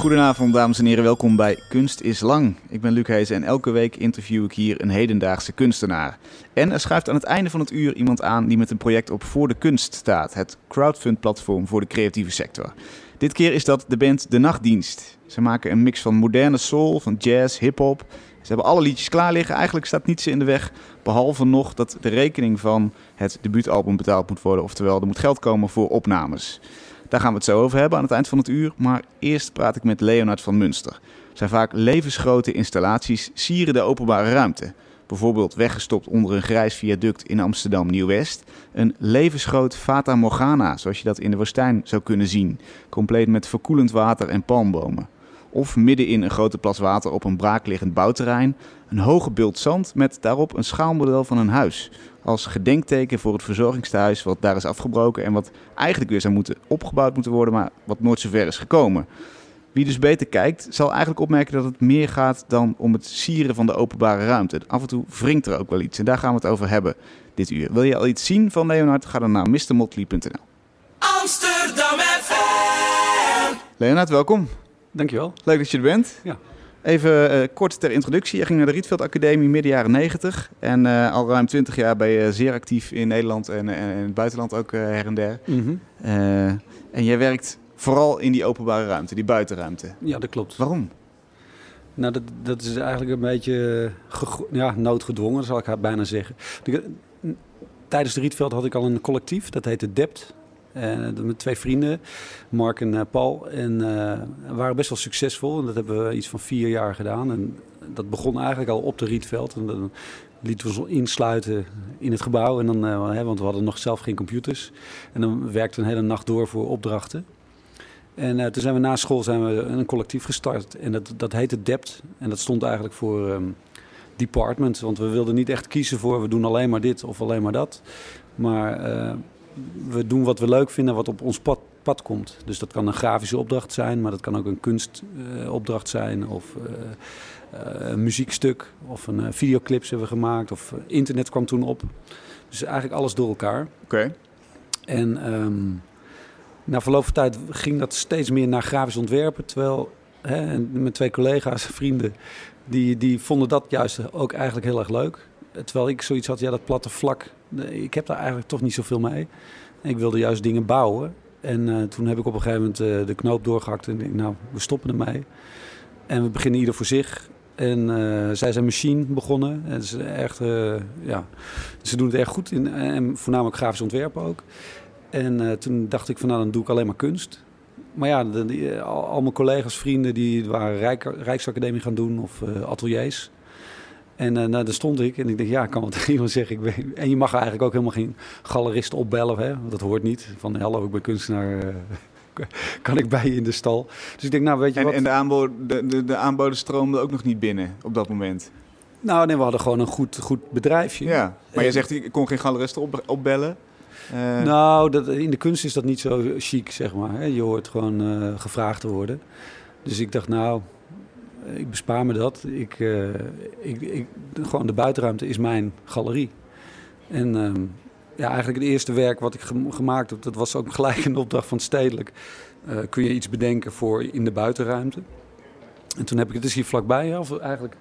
Goedenavond, dames en heren. Welkom bij Kunst is Lang. Ik ben Luc Hees en elke week interview ik hier een hedendaagse kunstenaar. En er schuift aan het einde van het uur iemand aan die met een project op Voor de Kunst staat. Het crowdfund-platform voor de creatieve sector. Dit keer is dat de band De Nachtdienst. Ze maken een mix van moderne soul, van jazz, hip-hop. Ze hebben alle liedjes klaar liggen. Eigenlijk staat niets in de weg. Behalve nog dat de rekening van het debuutalbum betaald moet worden. Oftewel, er moet geld komen voor opnames. Daar gaan we het zo over hebben aan het eind van het uur. Maar eerst praat ik met Leonard van Munster. Zijn vaak levensgrote installaties sieren de openbare ruimte. Bijvoorbeeld weggestopt onder een grijs viaduct in Amsterdam Nieuw-West. Een levensgroot Fata Morgana, zoals je dat in de woestijn zou kunnen zien. Compleet met verkoelend water en palmbomen. Of midden in een grote plas water op een braakliggend bouwterrein. Een hoge bult zand met daarop een schaalmodel van een huis als gedenkteken voor het verzorgingstehuis wat daar is afgebroken en wat eigenlijk weer zou moeten opgebouwd moeten worden, maar wat nooit zover is gekomen. Wie dus beter kijkt, zal eigenlijk opmerken dat het meer gaat dan om het sieren van de openbare ruimte. Af en toe wringt er ook wel iets en daar gaan we het over hebben dit uur. Wil je al iets zien van Leonard? Ga dan naar mrmotley.nl. Amsterdam FM! Leonard, welkom. Dankjewel. Leuk dat je er bent. Ja. Even uh, kort ter introductie. Je ging naar de Rietveld Academie midden jaren 90. En uh, al ruim 20 jaar ben je zeer actief in Nederland en, en in het buitenland ook uh, her en der. Mm -hmm. en jij werkt vooral in die openbare ruimte, die buitenruimte. Ja, dat klopt. Waarom? Nou, dat, dat is eigenlijk een beetje ja, noodgedwongen, zal ik bijna zeggen. Tijdens de Rietveld had ik al een collectief, dat heette DEPT. En met twee vrienden, Mark en Paul. En we waren best wel succesvol. En dat hebben we iets van vier jaar gedaan. En dat begon eigenlijk al op de Rietveld. En dan lieten we ons insluiten in het gebouw. En dan, uh, want we hadden nog zelf geen computers. En dan werkte een hele nacht door voor opdrachten. En uh, toen zijn we na school zijn we een collectief gestart. En dat, dat heette DEPT. En dat stond eigenlijk voor um, department. Want we wilden niet echt kiezen voor we doen alleen maar dit of alleen maar dat. Maar... We doen wat we leuk vinden, wat op ons pad, pad, komt. Dus dat kan een grafische opdracht zijn, maar dat kan ook een kunstopdracht zijn. Of uh, uh, een muziekstuk, of een videoclips hebben we gemaakt. Of internet kwam toen op. Dus eigenlijk alles door elkaar. Oké. Okay. En um, na verloop van tijd ging dat steeds meer naar grafisch ontwerpen. Terwijl hè, mijn twee collega's, vrienden, die, die vonden dat juist ook eigenlijk heel erg leuk. Terwijl ik zoiets had, ja, dat platte vlak, ik heb daar eigenlijk toch niet zoveel mee. Ik wilde juist dingen bouwen. En uh, toen heb ik op een gegeven moment uh, de knoop doorgehakt en denk, nou, we stoppen ermee. En we beginnen ieder voor zich. En uh, zij zijn machine begonnen. En ze, echt, ja, ze doen het erg goed in, en voornamelijk grafisch ontwerpen ook. En toen dacht ik van, nou, dan doe ik alleen maar kunst. Maar ja, de, al, mijn collega's, vrienden, die waren Rijk, Rijksacademie gaan doen of ateliers. En uh, nou, daar stond ik en ik dacht, ja, ik kan wat tegen iemand zeggen. Ik ben, en je mag eigenlijk ook helemaal geen galerist opbellen, hè? dat hoort niet. Van, hallo, ik ben kunstenaar, uh, kan ik bij je in de stal? Dus ik denk, nou, weet je en, wat... En de, aanbod, de, de, de aanboden stroomden ook nog niet binnen op dat moment? Nou, nee, we hadden gewoon een goed, goed bedrijfje. Ja, maar je zegt, ik kon geen galerist op, opbellen? Uh... Nou, dat, in de kunst is dat niet zo chic, zeg maar. Hè? Je hoort gewoon uh, gevraagd te worden. Dus ik dacht, nou, ik bespaar me dat. Ik, uh, ik, ik, gewoon de buitenruimte is mijn galerie. En uh, ja, eigenlijk het eerste werk wat ik gemaakt heb, dat was ook gelijk een opdracht van Stedelijk. Uh, kun je iets bedenken voor in de buitenruimte? En toen heb ik het dus hier vlakbij, of eigenlijk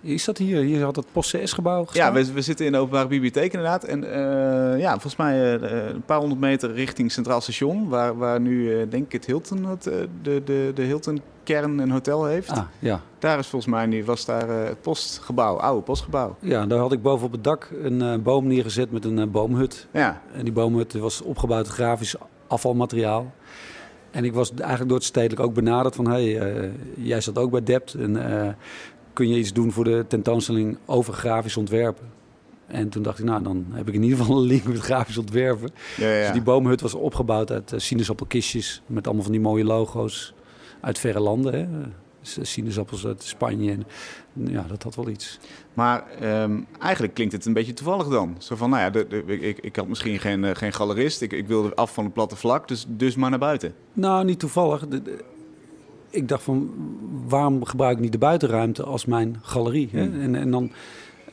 is dat hier? Hier had het PostCS-gebouw Ja, we, we, zitten in de openbare bibliotheek inderdaad. En uh, ja, volgens mij uh, een paar honderd meter richting Centraal Station... waar, waar nu, uh, denk ik, het Hilton, het, de, de, de Hilton kern een hotel heeft. Ah, ja. Daar is volgens mij nu, was daar het postgebouw, oude postgebouw. Ja, daar had ik boven op het dak een boom neergezet met een boomhut. Ja. En die boomhut was opgebouwd uit grafisch afvalmateriaal. En ik was eigenlijk door het stedelijk ook benaderd van... hey, jij zat ook bij Dept en kun je iets doen voor de tentoonstelling over grafisch ontwerpen. En toen dacht ik, nou, dan heb ik in ieder geval een link met grafisch ontwerpen. Ja, ja. Dus die boomhut was opgebouwd uit uh, sinaasappelkistjes met allemaal van die mooie logo's uit verre landen. Hè. Sinaasappels uit Spanje. En, ja, dat had wel iets. Maar um, eigenlijk klinkt het een beetje toevallig dan. Zo van, nou ja, de, de, ik, ik had misschien geen, uh, geen galerist. Ik, ik wilde af van het platte vlak, dus, dus maar naar buiten. Nou, niet toevallig. De, ik dacht van, waarom gebruik ik niet de buitenruimte als mijn galerie? Hè? Hmm. En, en dan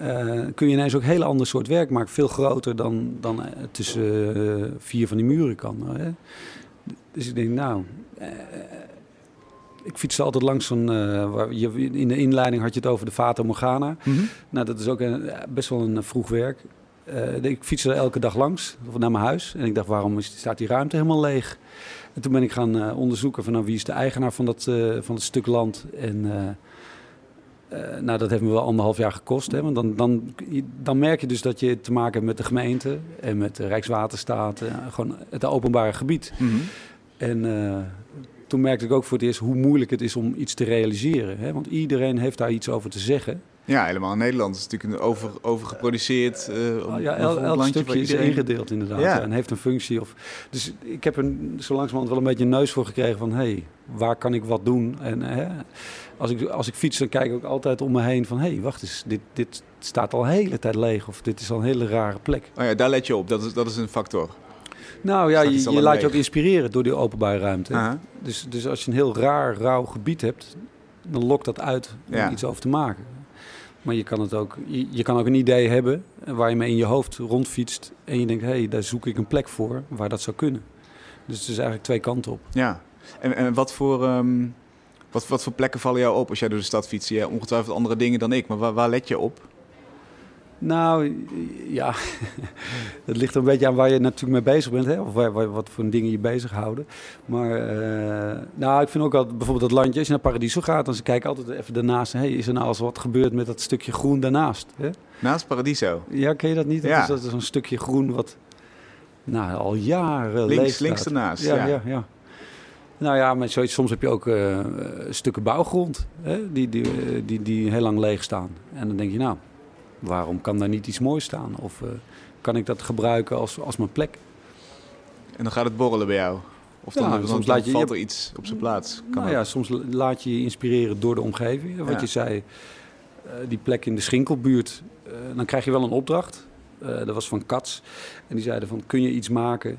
uh, kun je ineens ook een heel ander soort werk maken. Veel groter dan, dan uh, tussen uh, vier van die muren kan. Hè? Dus ik denk, nou... ik fietste altijd langs eh, waar je, in de inleiding had je het over de Fata Morgana. Mhm. Nou, dat is ook een, best wel een eh, vroeg werk. Eh, ik fietste er elke dag langs, naar mijn huis. En ik dacht, waarom is, staat die ruimte helemaal leeg? En toen ben ik gaan eh, onderzoeken van nou, wie is de eigenaar van dat, eh, van dat stuk land. En nou, dat heeft me wel anderhalf jaar gekost. Hè? Want dan, dan, dan merk je dus dat je te maken hebt met de gemeente en met de Rijkswaterstaat. gewoon het openbare gebied. Mhm. En toen merkte ik ook voor het eerst hoe moeilijk het is om iets te realiseren. Hè? Want iedereen heeft daar iets over te zeggen. Ja, helemaal in Nederland. Het is natuurlijk een over, overgeproduceerd uh, Oh ja, el, elk stukje is ingedeeld inderdaad Ja. ja, en heeft een functie. Of, dus ik heb er zo langzamerhand wel een beetje een neus voor gekregen van... hé, hey, waar kan ik wat doen? En hè, als, ik, als ik fiets, dan kijk ik ook altijd om me heen van... hé, hey, wacht eens, dit, dit staat al een hele tijd leeg of dit is al een hele rare plek. Oh ja, daar let je op. Dat is, dat is een factor. Nou ja, je, je laat je ook inspireren door die openbare ruimte. Dus, dus als je een heel raar, rauw gebied hebt, dan lokt dat uit om Ja. iets over te maken. Maar je kan, het ook, je, je kan ook een idee hebben waar je mee in je hoofd rondfietst. En je denkt, hé, hey, daar zoek ik een plek voor waar dat zou kunnen. Dus het is eigenlijk twee kanten op. Ja. En, en wat, voor, ehm, wat, wat voor plekken vallen jou op als jij door de stad fietst? Ja, ongetwijfeld andere dingen dan ik, maar waar, waar let je op? Nou, ja, het ligt een beetje aan waar je natuurlijk mee bezig bent. Hè? Of waar, waar- wat voor dingen je bezighouden. Maar eh, nou, ik vind ook altijd bijvoorbeeld dat landje, als je naar Paradiso gaat, dan kijk ik altijd even daarnaast. Hey, is er nou eens wat gebeurd met dat stukje groen daarnaast? Hè? Naast Paradiso. Ja, ken je dat niet? Dat Ja. is, dat een stukje groen wat nou, al jaren leeg Links, staat. links ernaast. Ja, Ja, ja, ja. Nou ja, maar zoiets, soms heb je ook eh, stukken bouwgrond hè, die, die, eh, die, die heel lang leeg staan. En dan denk je, nou, waarom kan daar niet iets moois staan? Of eh, kan ik dat gebruiken als, als mijn plek? En dan gaat het borrelen bij jou. Of dan, Ja, dan, soms laat je- valt er iets op zijn plaats. Kan nou ja, soms laat je je inspireren door de omgeving. Wat Ja. je zei, eh, die plek in de Schinkelbuurt, eh, dan krijg je wel een opdracht. Dat was van Cats. En die zeiden van, kun je iets maken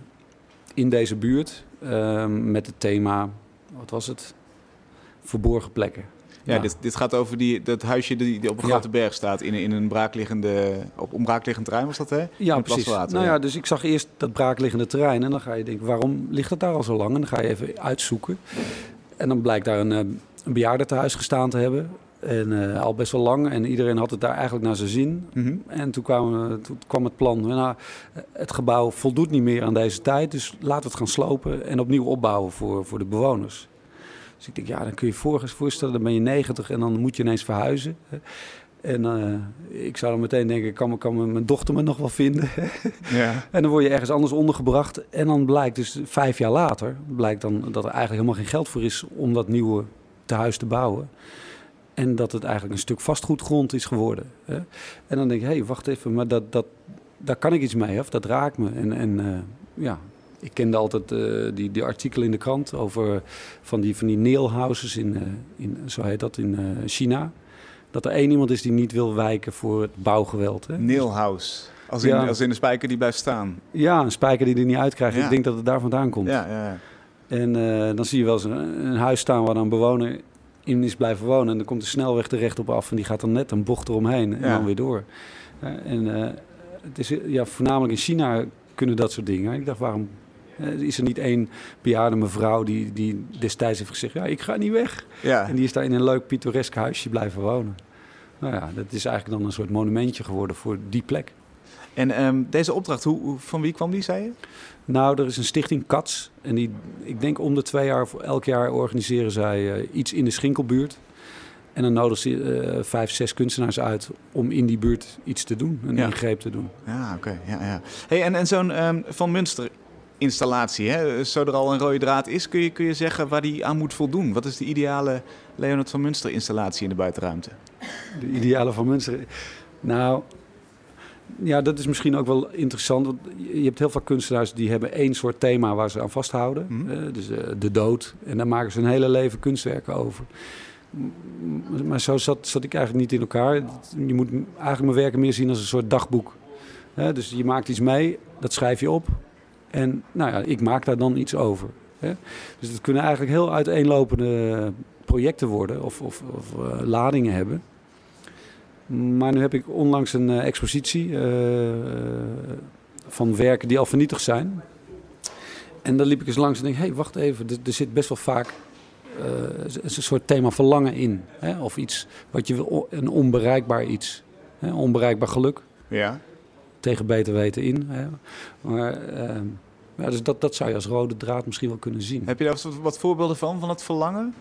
in deze buurt met het thema, wat was het? Verborgen plekken. Ja, dit, dit gaat over die, dat huisje die, die op een grote berg staat. In, een- in een braakliggende, op een braakliggend terrein was dat, hè? Ja, precies. Nou ja. dus ik zag eerst dat braakliggende terrein en dan ga je denken, waarom ligt het daar al zo lang? En dan ga je even uitzoeken. En dan blijkt daar een, eh, een bejaardentehuis gestaan te hebben. En eh, al best wel lang. En iedereen had het daar eigenlijk naar zijn zin. Mhm. En toen kwam, toen kwam het plan, nou, het gebouw voldoet niet meer aan deze tijd. Dus laten we het gaan slopen en opnieuw opbouwen voor, voor de bewoners. Dus ik denk, ja, dan kun je je voor- voorstellen, dan ben je 90 en dan moet je ineens verhuizen. En eh, ik zou dan meteen denken, kan, kan mijn dochter me nog wel vinden? Ja. En dan word je ergens anders ondergebracht. En dan blijkt dus vijf jaar later, blijkt dan dat er eigenlijk helemaal geen geld voor is om dat nieuwe tehuis te bouwen. En dat het eigenlijk een stuk vastgoedgrond is geworden. Hè? En dan denk je, hé, hey, wacht even, maar dat, dat, daar kan ik iets mee, of dat raakt me. En, en eh, ja, ik kende altijd eh, die, die artikelen in de krant over van die, van die nailhouses in, eh, in, zo heet dat, in eh, China. Dat er één iemand is die niet wil wijken voor het bouwgeweld. Hè? Nailhouse. Als in, Ja. als in de spijker die blijft staan. Ja, een spijker die er niet uitkrijgt. Ja. Ik denk dat het daar vandaan komt. Ja, ja, ja. En dan zie je wel eens een, een huis staan waar dan een bewoner in is blijven wonen. En dan komt de snelweg terecht op af en die gaat dan net een bocht eromheen en dan weer door. En het is ja, voornamelijk in China kunnen dat soort dingen. Ik dacht, waarom eh, is er niet één bejaarde mevrouw die, die destijds heeft gezegd... ja, ik ga niet weg. ja. En die is daar in een leuk pittoresk huisje blijven wonen. Nou ja, dat is eigenlijk dan een soort monumentje geworden voor die plek. En ehm, deze opdracht, hoe, van wie kwam die, zei je? Nou, er is een stichting CATS. En die, ik denk om de twee jaar of elk jaar organiseren zij eh, iets in de Schinkelbuurt. En dan nodigen ze eh, vijf, zes kunstenaars uit om in die buurt iets te doen. Een Ja. ingreep te doen. Ja, oké. Ja, ja. Hey, en, en zo'n ehm, Van Munster installatie, hè? zo er al een rode draad is, kun je, kun je zeggen waar die aan moet voldoen? Wat is de ideale Leonard van Munster installatie in de buitenruimte? De ideale van mensen. Nou, ja, dat is misschien ook wel interessant. Want je hebt heel veel kunstenaars die hebben één soort thema waar ze aan vasthouden. Mhm. Eh, dus eh, de dood. En daar maken ze hun hele leven kunstwerken over. Maar zo zat, zat ik eigenlijk niet in elkaar. Je moet eigenlijk mijn werken meer zien als een soort dagboek. Dus je maakt iets mee, dat schrijf je op. En nou ja, ik maak daar dan iets over. Hè. Dus het kunnen eigenlijk heel uiteenlopende projecten worden of, of, of eh, ladingen hebben. Maar nu heb ik onlangs een eh, expositie eh, van werken die al vernietigd zijn. En daar liep ik eens langs en denk, hé, hey, wacht even, er, er zit best wel vaak een soort thema verlangen in. Hè? Of iets wat je wil, een onbereikbaar iets. Hè? Onbereikbaar geluk. Ja. Tegen beter weten in. Hè? Maar ehm, ja, dus dat, dat zou je als rode draad misschien wel kunnen zien. Heb je daar wat voorbeelden van, van het verlangen?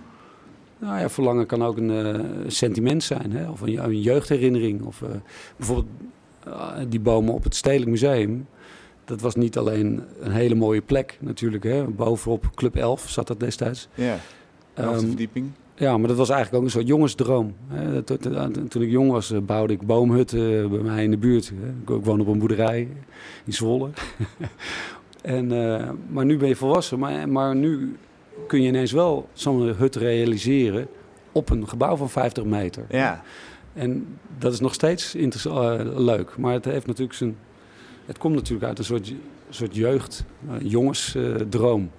Nou ja, verlangen kan ook een uh, sentiment zijn, hè? of een, een jeugdherinnering. Of uh, bijvoorbeeld uh, die bomen op het Stedelijk Museum. Dat was niet alleen een hele mooie plek natuurlijk. Hè? Bovenop Club 11 zat dat destijds. Ja, de um, verdieping. Ja, maar dat was eigenlijk ook een soort jongensdroom. Hè? Toen ik jong was, bouwde ik boomhutten bij mij in de buurt. Ik woon op een boerderij in Zwolle. en, maar nu ben je volwassen. Maar, maar nu kun je ineens wel zo'n hut realiseren op een gebouw van 50 meter. Ja. En dat is nog steeds leuk. Maar het heeft natuurlijk zijn. Het komt natuurlijk uit een soort, soort jeugd, jongensdroom.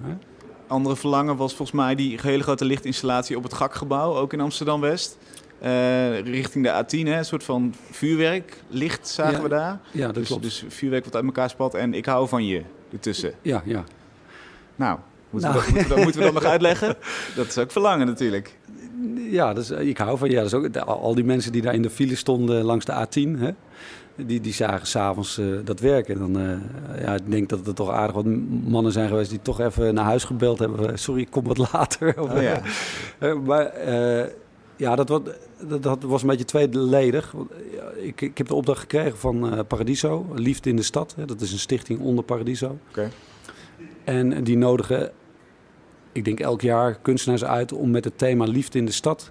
Andere verlangen was volgens mij die hele grote lichtinstallatie op het Gakgebouw, ook in Amsterdam West. Uh, richting de A10, hè, een soort van vuurwerk, licht zagen ja, we daar. Ja, dat dus, klopt. Dus vuurwerk wat uit elkaar spat en ik hou van je ertussen. Ja, ja. Nou, Moeten, nou. we, dat, moeten, we dat, moeten we dat nog uitleggen? Dat is ook verlangen natuurlijk. Ja, dus, ik hou van ja, dat is ook, al die mensen die daar in de file stonden langs de A10, hè, die, die zagen s'avonds uh, dat werken. En dan, uh, ja, ik denk dat er toch aardig wat mannen zijn geweest die toch even naar huis gebeld hebben. Sorry, ik kom wat later. Oh, ja. uh, maar ja, dat, wat, dat, dat, was een beetje tweeledig. Ik, ik heb de opdracht gekregen van Paradiso, Liefde in de Stad. Hè, dat is een stichting onder Paradiso. Okay. En die nodigen, ik denk elk jaar, kunstenaars uit om met het thema liefde in de stad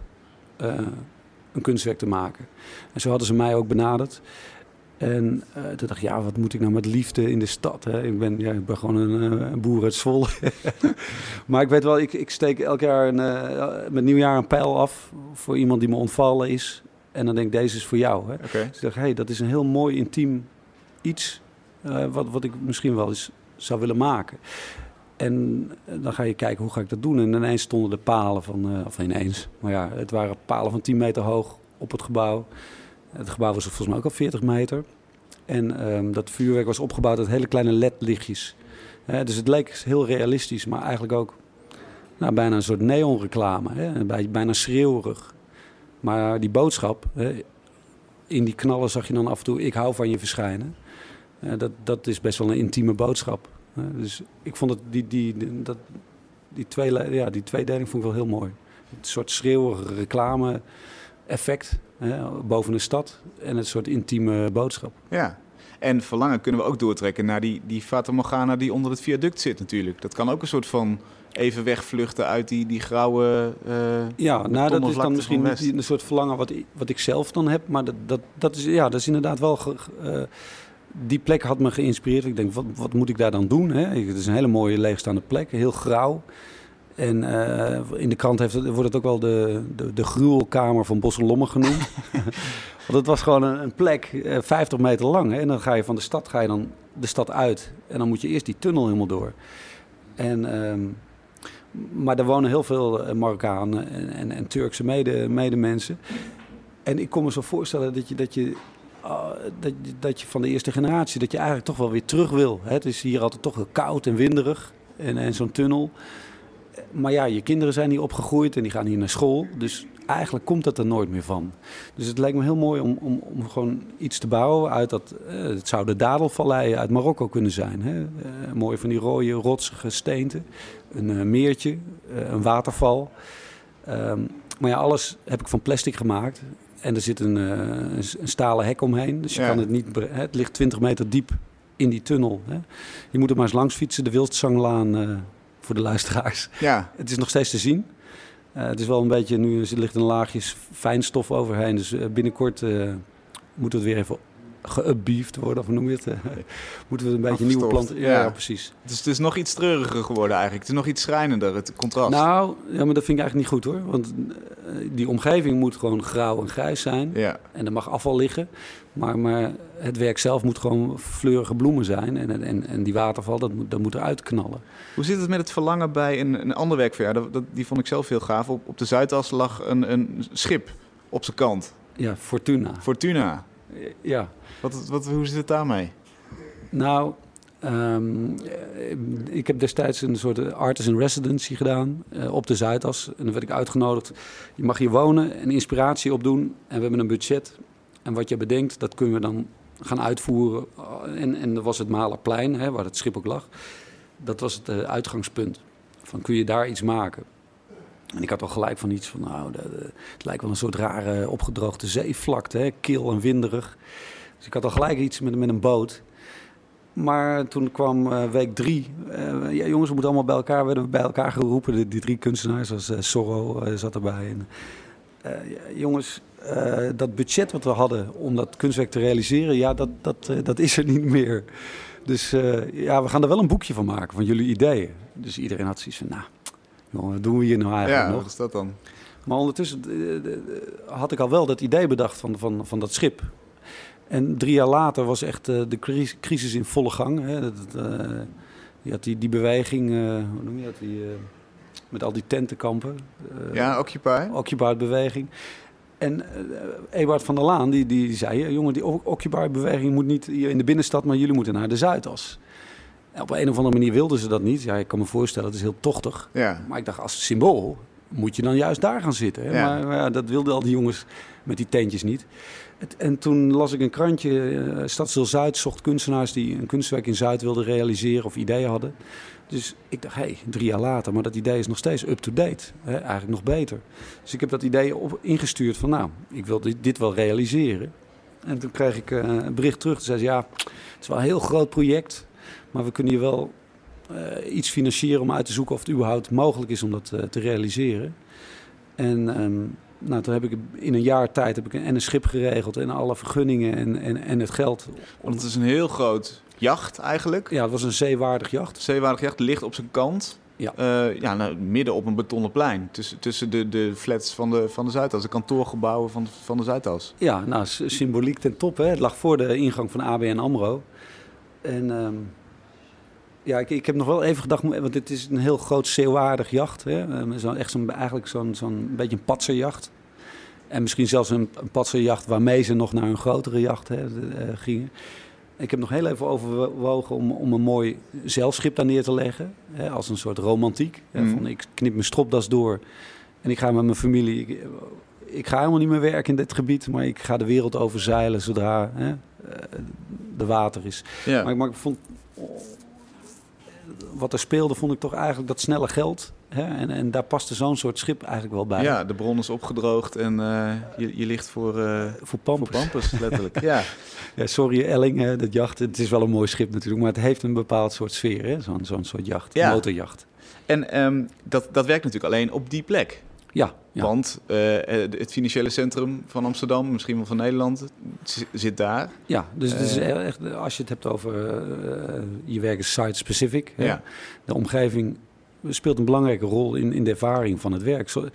een kunstwerk te maken. En zo hadden ze mij ook benaderd. En uh, toen dacht ik, ja, wat moet ik nou met liefde in de stad? Hè? Ik, ben, ja, ik ben gewoon een, uh, een boer uit Zwolle. maar ik weet wel, ik, ik steek elk jaar een, uh, met nieuwjaar een pijl af voor iemand die me ontvallen is. En dan denk ik, deze is voor jou. Hè? Okay. Dus ik dacht, hé, hey, dat is een heel mooi intiem iets wat, wat ik misschien wel eens zou willen maken. En dan ga je kijken, hoe ga ik dat doen? En ineens stonden de palen van, of ineens, maar ja, het waren palen van 10 meter hoog op het gebouw. Het gebouw was volgens mij ook al 40 meter. En um, dat vuurwerk was opgebouwd uit hele kleine ledlichtjes. Dus het leek heel realistisch, maar eigenlijk ook nou, bijna een soort neonreclame. Hè? Bijna schreeuwerig. Maar die boodschap, hè, in die knallen zag je dan af en toe, ik hou van je verschijnen. Uh, dat, dat is best wel een intieme boodschap. Dus ik vond het, die, die, dat, die, twee, ja, die tweedeling vond ik wel heel mooi. Het soort schreeuwige reclame effect hè, boven de stad en het soort intieme boodschap. Ja, en verlangen kunnen we ook doortrekken naar die, die Fata Morgana die onder het viaduct zit natuurlijk. Dat kan ook een soort van even wegvluchten uit die, die grauwe uh, Ja, nou dat is dan misschien niet een soort verlangen wat ik, wat ik zelf dan heb. Maar dat, dat, dat, is, ja, dat is inderdaad wel... Uh, die plek had me geïnspireerd. Ik denk, wat, wat moet ik daar dan doen? Hè? Het is een hele mooie leegstaande plek, heel grauw. En uh, in de krant heeft wordt het ook wel de, de, de gruwelkamer van Bosselommen genoemd. Want het was gewoon een, een plek, uh, 50 meter lang. Hè? En dan ga je van de stad, ga je dan de stad uit. En dan moet je eerst die tunnel helemaal door. En, um, maar er wonen heel veel Marokkanen en, en, en Turkse mede, medemensen. En ik kon me zo voorstellen dat je, dat je uh, dat, dat, je van de eerste generatie, dat je eigenlijk toch wel weer terug wil. Hè? Het is hier altijd toch koud en winderig en, en zo'n tunnel. Maar ja, je kinderen zijn hier opgegroeid en die gaan hier naar school. Dus eigenlijk komt dat er nooit meer van. Dus het lijkt me heel mooi om, om, om gewoon iets te bouwen uit dat... Uh, het zou de Dadelvallei uit Marokko kunnen zijn. Hè? Uh, mooi van die rode, rotsige steenten. Een uh, meertje, een waterval. Um, maar ja, alles heb ik van plastic gemaakt. En er zit een, een, stalen hek omheen. Dus je ja. kan het niet. Het ligt 20 meter diep in die tunnel. Hè. Je moet er maar eens langs fietsen, de Wildzanglaan voor de luisteraars. Ja. Het is nog steeds te zien. Uh, het is wel een beetje, nu er ligt een laagje fijnstof overheen. Dus binnenkort moeten we het weer even geupbeefd worden, of noem je het? Moeten we een beetje nieuwe planten... Ja, ja. ja, precies. Dus het is nog iets treuriger geworden eigenlijk. Het is nog iets schrijnender, het contrast. Nou, ja, maar dat vind ik eigenlijk niet goed hoor. Want uh, die omgeving moet gewoon grauw en grijs zijn. Ja. En er mag afval liggen. Maar, maar het werk zelf moet gewoon fleurige bloemen zijn. En, en, en die waterval, dat moet, dat moet eruit knallen. Hoe zit het met het verlangen bij een, een ander werk van jou? Dat, dat, die vond ik zelf heel gaaf. Op, op de Zuidas lag een, een schip op zijn kant. Ja, Fortuna. Fortuna. Ja. Wat, wat, hoe zit het daarmee? Nou, Ehm, ik heb destijds een soort artist in residency gedaan uh, op de Zuidas. En dan werd ik uitgenodigd. Je mag hier wonen en inspiratie opdoen. En we hebben een budget. En wat je bedenkt, dat kunnen we dan gaan uitvoeren. En, en dat was het Malerplein, hè, waar het schip ook lag. Dat was het uh, uitgangspunt. Van kun je daar iets maken? En ik had al gelijk van iets van, nou, de, de, het lijkt wel een soort rare opgedroogde zeevlakte, hè, kil en winderig. Dus ik had al gelijk iets met, met een boot. Maar toen kwam uh, week drie. Ja, jongens, we moeten allemaal bij elkaar. Werden we bij elkaar geroepen. Die, die drie kunstenaars, zoals uh, Sorro zat erbij. En, jongens, dat budget wat we hadden om dat kunstwerk te realiseren, ja, dat, dat, dat is er niet meer. Dus ja, we gaan er wel een boekje van maken, van jullie ideeën. Dus iedereen had zoiets van, nou, jongen, wat doen we hier nou eigenlijk ja, nog? wat is dat dan? Maar ondertussen had ik al wel dat idee bedacht van, van, van dat schip. En drie jaar later was echt de crisis in volle gang. Hè. Dat, je had die, die beweging, hoe noem je dat, die, met al die tentenkampen. ja, Occupy. Occupy-beweging. En Ebert van der Laan, die, die zei... jongen, die Occupy-beweging moet niet hier in de binnenstad... maar jullie moeten naar de Zuidas. Op een of andere manier wilden ze dat niet. Ja, ik kan me voorstellen, het is heel tochtig. Ja. Maar ik dacht, als symbool moet je dan juist daar gaan zitten. Hè? Ja. Maar, maar ja, dat wilden al die jongens met die tentjes niet. Het, en toen las ik een krantje, uh, Stadsdeel Zuid zocht kunstenaars die een kunstwerk in Zuid wilden realiseren of ideeën hadden. Dus ik dacht, hé, hey, drie jaar later, maar dat idee is nog steeds up-to-date. Eigenlijk nog beter. Dus ik heb dat idee op, ingestuurd van, nou, ik wil dit, dit wel realiseren. En toen kreeg ik uh, een bericht terug. Toen zei ze, ja, het is wel een heel groot project, maar we kunnen je wel uh, iets financieren om uit te zoeken of het überhaupt mogelijk is om dat uh, te realiseren. En um, nou, toen heb ik in een jaar tijd heb ik een, en een schip geregeld en alle vergunningen en, en, en het geld. Want het is een heel groot jacht eigenlijk. Ja, het was een zeewaardig jacht. Zeewaardig jacht ligt op zijn kant. Ja. Uh, ja, nou, midden op een betonnen plein. Tussen, tussen de, de flats van de, van de Zuidas, de kantoorgebouwen van, van de Zuidas. Ja, nou, symboliek ten top. Hè. Het lag voor de ingang van ABN AMRO. En um, ja, ik, ik heb nog wel even gedacht, want dit is een heel groot zeewaardig jacht. Hè. Zo, echt zo'n, eigenlijk zo'n, zo'n beetje een patserjacht. En misschien zelfs een, een patserjacht waarmee ze nog naar een grotere jacht hè, uh, gingen. Ik heb nog heel even overwogen om, om een mooi zeilschip daar neer te leggen. Hè, als een soort romantiek. Hè, Mhm. van ik knip mijn stropdas door en ik ga met mijn familie... Ik, ik ga helemaal niet meer werken in dit gebied, maar ik ga de wereld over zeilen zodra hè, de water is. Ja. Maar, maar ik vond wat er speelde, vond ik toch eigenlijk dat snelle geld. Hè? En, en daar paste zo'n soort schip eigenlijk wel bij. ja, de bron is opgedroogd en uh, je, je ligt voor, uh, voor pampers. Voor pampers letterlijk. ja. ja, sorry Elling, hè, dat jacht. Het is wel een mooi schip natuurlijk, maar het heeft een bepaald soort sfeer. Zo'n zo'n soort jacht, ja. motorjacht. En um, dat, dat werkt natuurlijk alleen op die plek. Ja, ja. Want uh, het financiële centrum van Amsterdam, misschien wel van Nederland, zit daar. Ja, dus het is echt, als je het hebt over uh, je werk is site-specific. Ja. De omgeving speelt een belangrijke rol in, in de ervaring van het werk. Zo,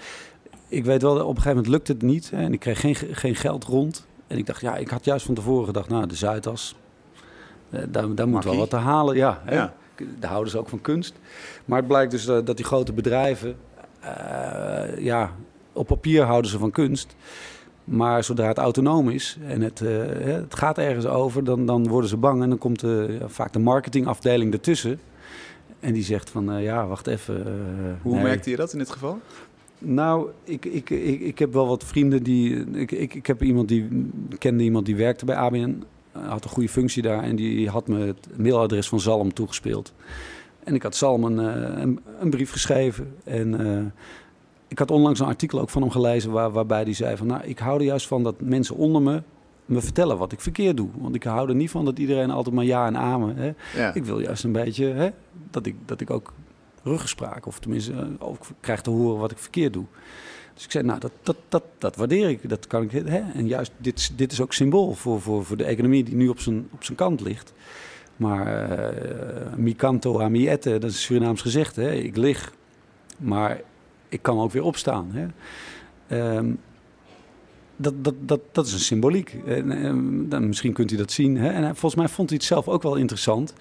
ik weet wel, op een gegeven moment lukte het niet hè, en ik kreeg geen, geen geld rond. En ik dacht, ja, ik had juist van tevoren gedacht, nou, de Zuidas, daar, daar moet wel wat te halen. Ja, ja. Daar houden ze ook van kunst. Maar het blijkt dus dat die grote bedrijven ja, op papier houden ze van kunst. Maar zodra het autonoom is en het, uh, het gaat ergens over, dan, dan worden ze bang. En dan komt de, ja, vaak de marketingafdeling ertussen. En die zegt van, uh, ja, wacht even. Hoe nee. merkte je dat in dit geval? Nou, ik, ik, ik, ik heb wel wat vrienden die... Ik, ik, ik heb iemand die kende iemand die werkte bij ABN. Had een goede functie daar. En die had me het mailadres van Zalm toegespeeld. En ik had Salm een, een, een brief geschreven. En uh, ik had onlangs een artikel ook van hem gelezen waar, waarbij hij zei van... nou, ik hou er juist van dat mensen onder me me vertellen wat ik verkeerd doe. Want ik hou er niet van dat iedereen altijd maar ja en amen. Hè. Ja. Ik wil juist een beetje hè, dat, ik, dat ik ook ruggespraak... of tenminste ook krijg te horen wat ik verkeerd doe. Dus ik zei, nou, dat, dat, dat, dat waardeer ik. Dat kan ik hè. En juist dit, dit is ook symbool voor, voor, voor de economie die nu op zijn, op zijn kant ligt... Maar uh, mi canto a mi ette, dat is Surinaams gezegd. Hè? Ik lig, maar ik kan ook weer opstaan. Hè? Um, dat, dat, dat, dat is een symboliek. En, en, dan, misschien kunt u dat zien. Hè? En volgens mij vond hij het zelf ook wel interessant.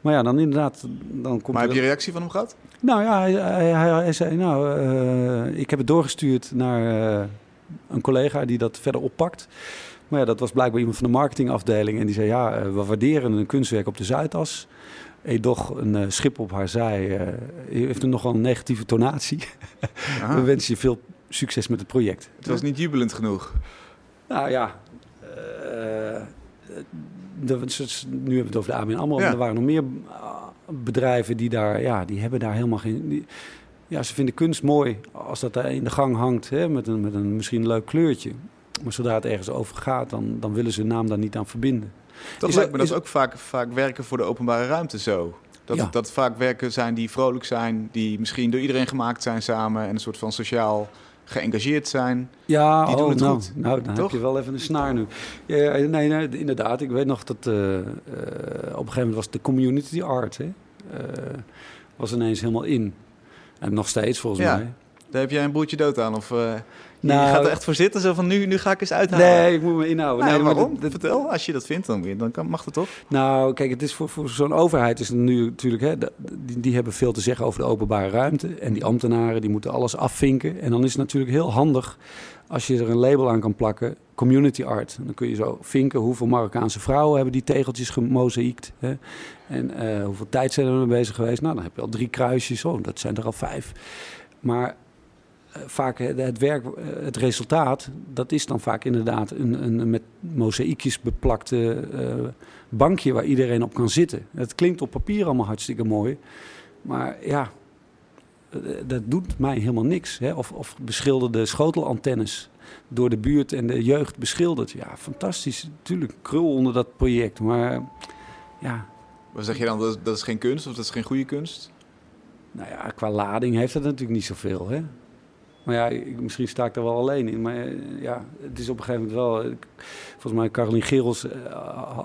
Maar ja, dan inderdaad... Dan komt maar heb je reactie van hem gehad? Nou ja, hij, hij, hij, hij zei... Nou, uh, ik heb het doorgestuurd naar uh, een collega die dat verder oppakt. Maar ja, dat was blijkbaar iemand van de marketingafdeling. En die zei, ja, uh, we waarderen een kunstwerk op de Zuidas. edoch een uh, schip op haar zij. Uh, heeft er nogal een negatieve tonatie. We wensen je veel succes met het project. Het was niet jubelend genoeg. Nou ja, uh, de, nu hebben we het over de ABN AMRO. Ja. Er waren nog meer bedrijven die daar, ja, die hebben daar helemaal geen... Die, ja, ze vinden kunst mooi als dat daar in de gang hangt, hè, met, een, met een misschien leuk kleurtje. Maar zodra het ergens over gaat, dan, dan willen ze hun naam daar niet aan verbinden. Dat is lijkt me dat is ook vaak, vaak werken voor de openbare ruimte zo. Dat, dat vaak werken zijn die vrolijk zijn, die misschien door iedereen gemaakt zijn samen en een soort van sociaal geëngageerd zijn. Ja, die doen oh, het nou, goed. Nou, dan heb je wel even een snaar nu. Ja, nee, nee, inderdaad. Ik weet nog dat uh, uh, op een gegeven moment was de community art. Hè, uh, was ineens helemaal in. En nog steeds volgens ja. mij. Daar heb jij een boertje dood aan? Of nou, je gaat er echt voor zitten? Zo van nu, nu ga ik eens uithalen. Nee, ik moet me inhouden. Nee, nee waarom? Maar Vertel, als je dat vindt, dan, dan kan, mag het toch? Nou, kijk, het is voor, voor zo'n overheid is het nu natuurlijk... Hè, die, die hebben veel te zeggen over de openbare ruimte. En die ambtenaren die moeten alles afvinken. En dan is het natuurlijk heel handig als je er een label aan kan plakken, community art. Dan kun je zo vinken hoeveel Marokkaanse vrouwen hebben die tegeltjes gemozaïekt. Hè? En uh, hoeveel tijd zijn er mee bezig geweest? Nou, dan heb je al drie kruisjes. Oh, dat zijn er al vijf. Maar vaak het werk, uh, het resultaat, dat is dan vaak inderdaad een, een met mozaïekjes beplakte bankje waar iedereen op kan zitten. Het klinkt op papier allemaal hartstikke mooi. Maar ja, dat doet mij helemaal niks. Hè? Of, of beschilderde schotelantennes door de buurt en de jeugd beschilderd. Ja, fantastisch. Natuurlijk, krul onder dat project. Maar ja. Wat zeg je dan? Dat is, dat is geen kunst of dat is geen goede kunst? Nou ja, qua lading heeft dat natuurlijk niet zoveel. Hè? Maar ja, ik, misschien sta ik er wel alleen in. Maar ja, het is op een gegeven moment wel... Volgens mij, Carolien Gerels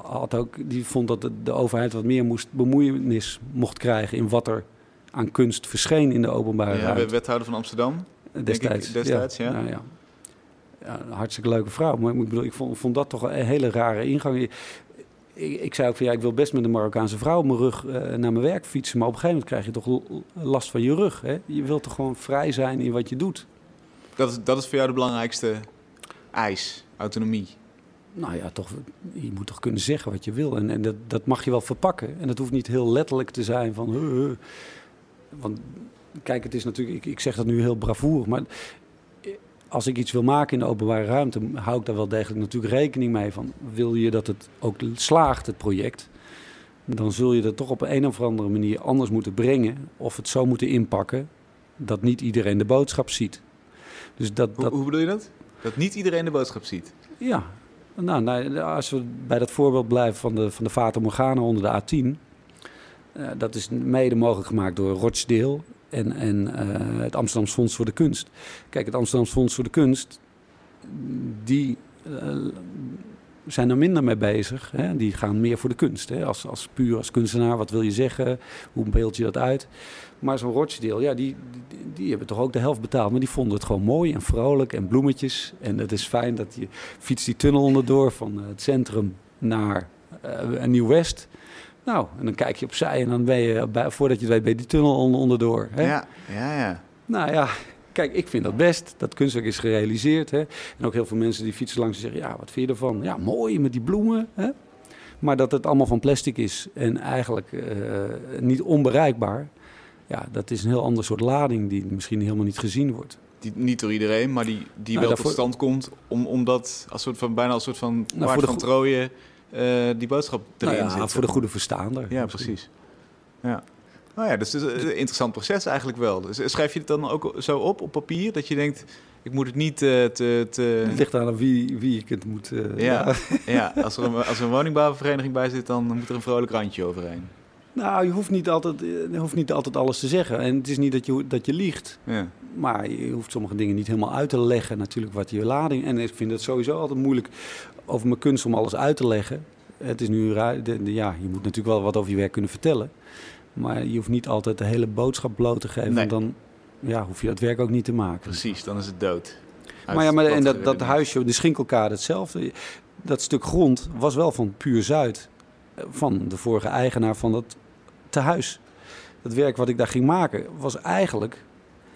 had ook... Die vond dat de, de overheid wat meer moest, bemoeienis mocht krijgen... in wat er aan kunst verscheen in de openbare ja, ruimte. wethouder van Amsterdam. Destijds. Ik, destijds, ja. ja. ja, ja. een hartstikke leuke vrouw. Maar ik bedoel, ik vond, vond dat toch een hele rare ingang. Ik, ik, zei ook van ja, ik wil best met een Marokkaanse vrouw op mijn rug uh, naar mijn werk fietsen. Maar op een gegeven moment krijg je toch last van je rug. Hè? Je wilt toch gewoon vrij zijn in wat je doet. Dat is, dat is voor jou de belangrijkste eis, autonomie. Nou ja, toch, je moet toch kunnen zeggen wat je wil. En, en dat, dat mag je wel verpakken. En dat hoeft niet heel letterlijk te zijn van... Uh, uh. Want kijk, het is natuurlijk, ik, ik zeg dat nu heel bravoer, maar als ik iets wil maken in de openbare ruimte, hou ik daar wel degelijk natuurlijk rekening mee van. Wil je dat het ook slaagt, het project, dan zul je dat toch op een of andere manier anders moeten brengen of het zo moeten inpakken dat niet iedereen de boodschap ziet. Dus dat, hoe, dat... hoe bedoel je dat? Dat niet iedereen de boodschap ziet? Ja. Nou, nou, als we bij dat voorbeeld blijven van de, van de Fata Morgana onder de A10. Uh, dat is mede mogelijk gemaakt door Rochdale en, en uh, het Amsterdamse Fonds voor de Kunst. Kijk, het Amsterdamse Fonds voor de Kunst, die uh, zijn er minder mee bezig. Hè? Die gaan meer voor de kunst. Hè? Als, als puur als kunstenaar, wat wil je zeggen? Hoe beeld je dat uit? Maar zo'n Rochdale, ja, die, die, hebben toch ook de helft betaald. Maar die vonden het gewoon mooi en vrolijk en bloemetjes. En het is fijn dat je fietst die tunnel onderdoor van het centrum naar uh, Nieuw-West. Nou, en dan kijk je opzij en dan ben je, bij, voordat je het weet, ben je die tunnel onderdoor. Hè? Ja, ja, ja. Nou ja, kijk, ik vind dat best. Dat kunstwerk is gerealiseerd. Hè? En ook heel veel mensen die fietsen langs en zeggen, ja, wat vind je ervan? Ja, mooi met die bloemen. Hè? Maar dat het allemaal van plastic is en eigenlijk uh, niet onbereikbaar. Ja, dat is een heel ander soort lading die misschien helemaal niet gezien wordt. Die, niet door iedereen, maar die, die nou, wel daarvoor... tot stand komt om, omdat als soort van, bijna als soort van nou, van uh, die boodschap erin nou ja, zit. voor de goede verstaander. Ja, precies. Ja. Nou ja, dus het is een interessant proces eigenlijk wel. Dus schrijf je het dan ook zo op, op papier, dat je denkt... Ik moet het niet uh, te, te... Het ligt aan wie, wie ik het moet... Uh, ja, ja. Als, er een, als er een woningbouwvereniging bij zit, dan moet er een vrolijk randje overheen. Nou, je hoeft niet altijd, je hoeft niet altijd alles te zeggen. En het is niet dat je, dat je liegt. Ja. Maar je hoeft sommige dingen niet helemaal uit te leggen. Natuurlijk wat je lading... En ik vind het sowieso altijd moeilijk over mijn kunst om alles uit te leggen. Het is nu... De, de, ja, je moet natuurlijk wel wat over je werk kunnen vertellen. Maar je hoeft niet altijd de hele boodschap bloot te geven. Nee. Dan ja, hoef je dat werk ook niet te maken. Precies, dan is het dood. Uit maar ja, maar, en dat, dat huisje, de Schinkelkade hetzelfde. Dat stuk grond was wel van Puur Zuid. Van de vorige eigenaar van dat tehuis. Het werk wat ik daar ging maken was eigenlijk...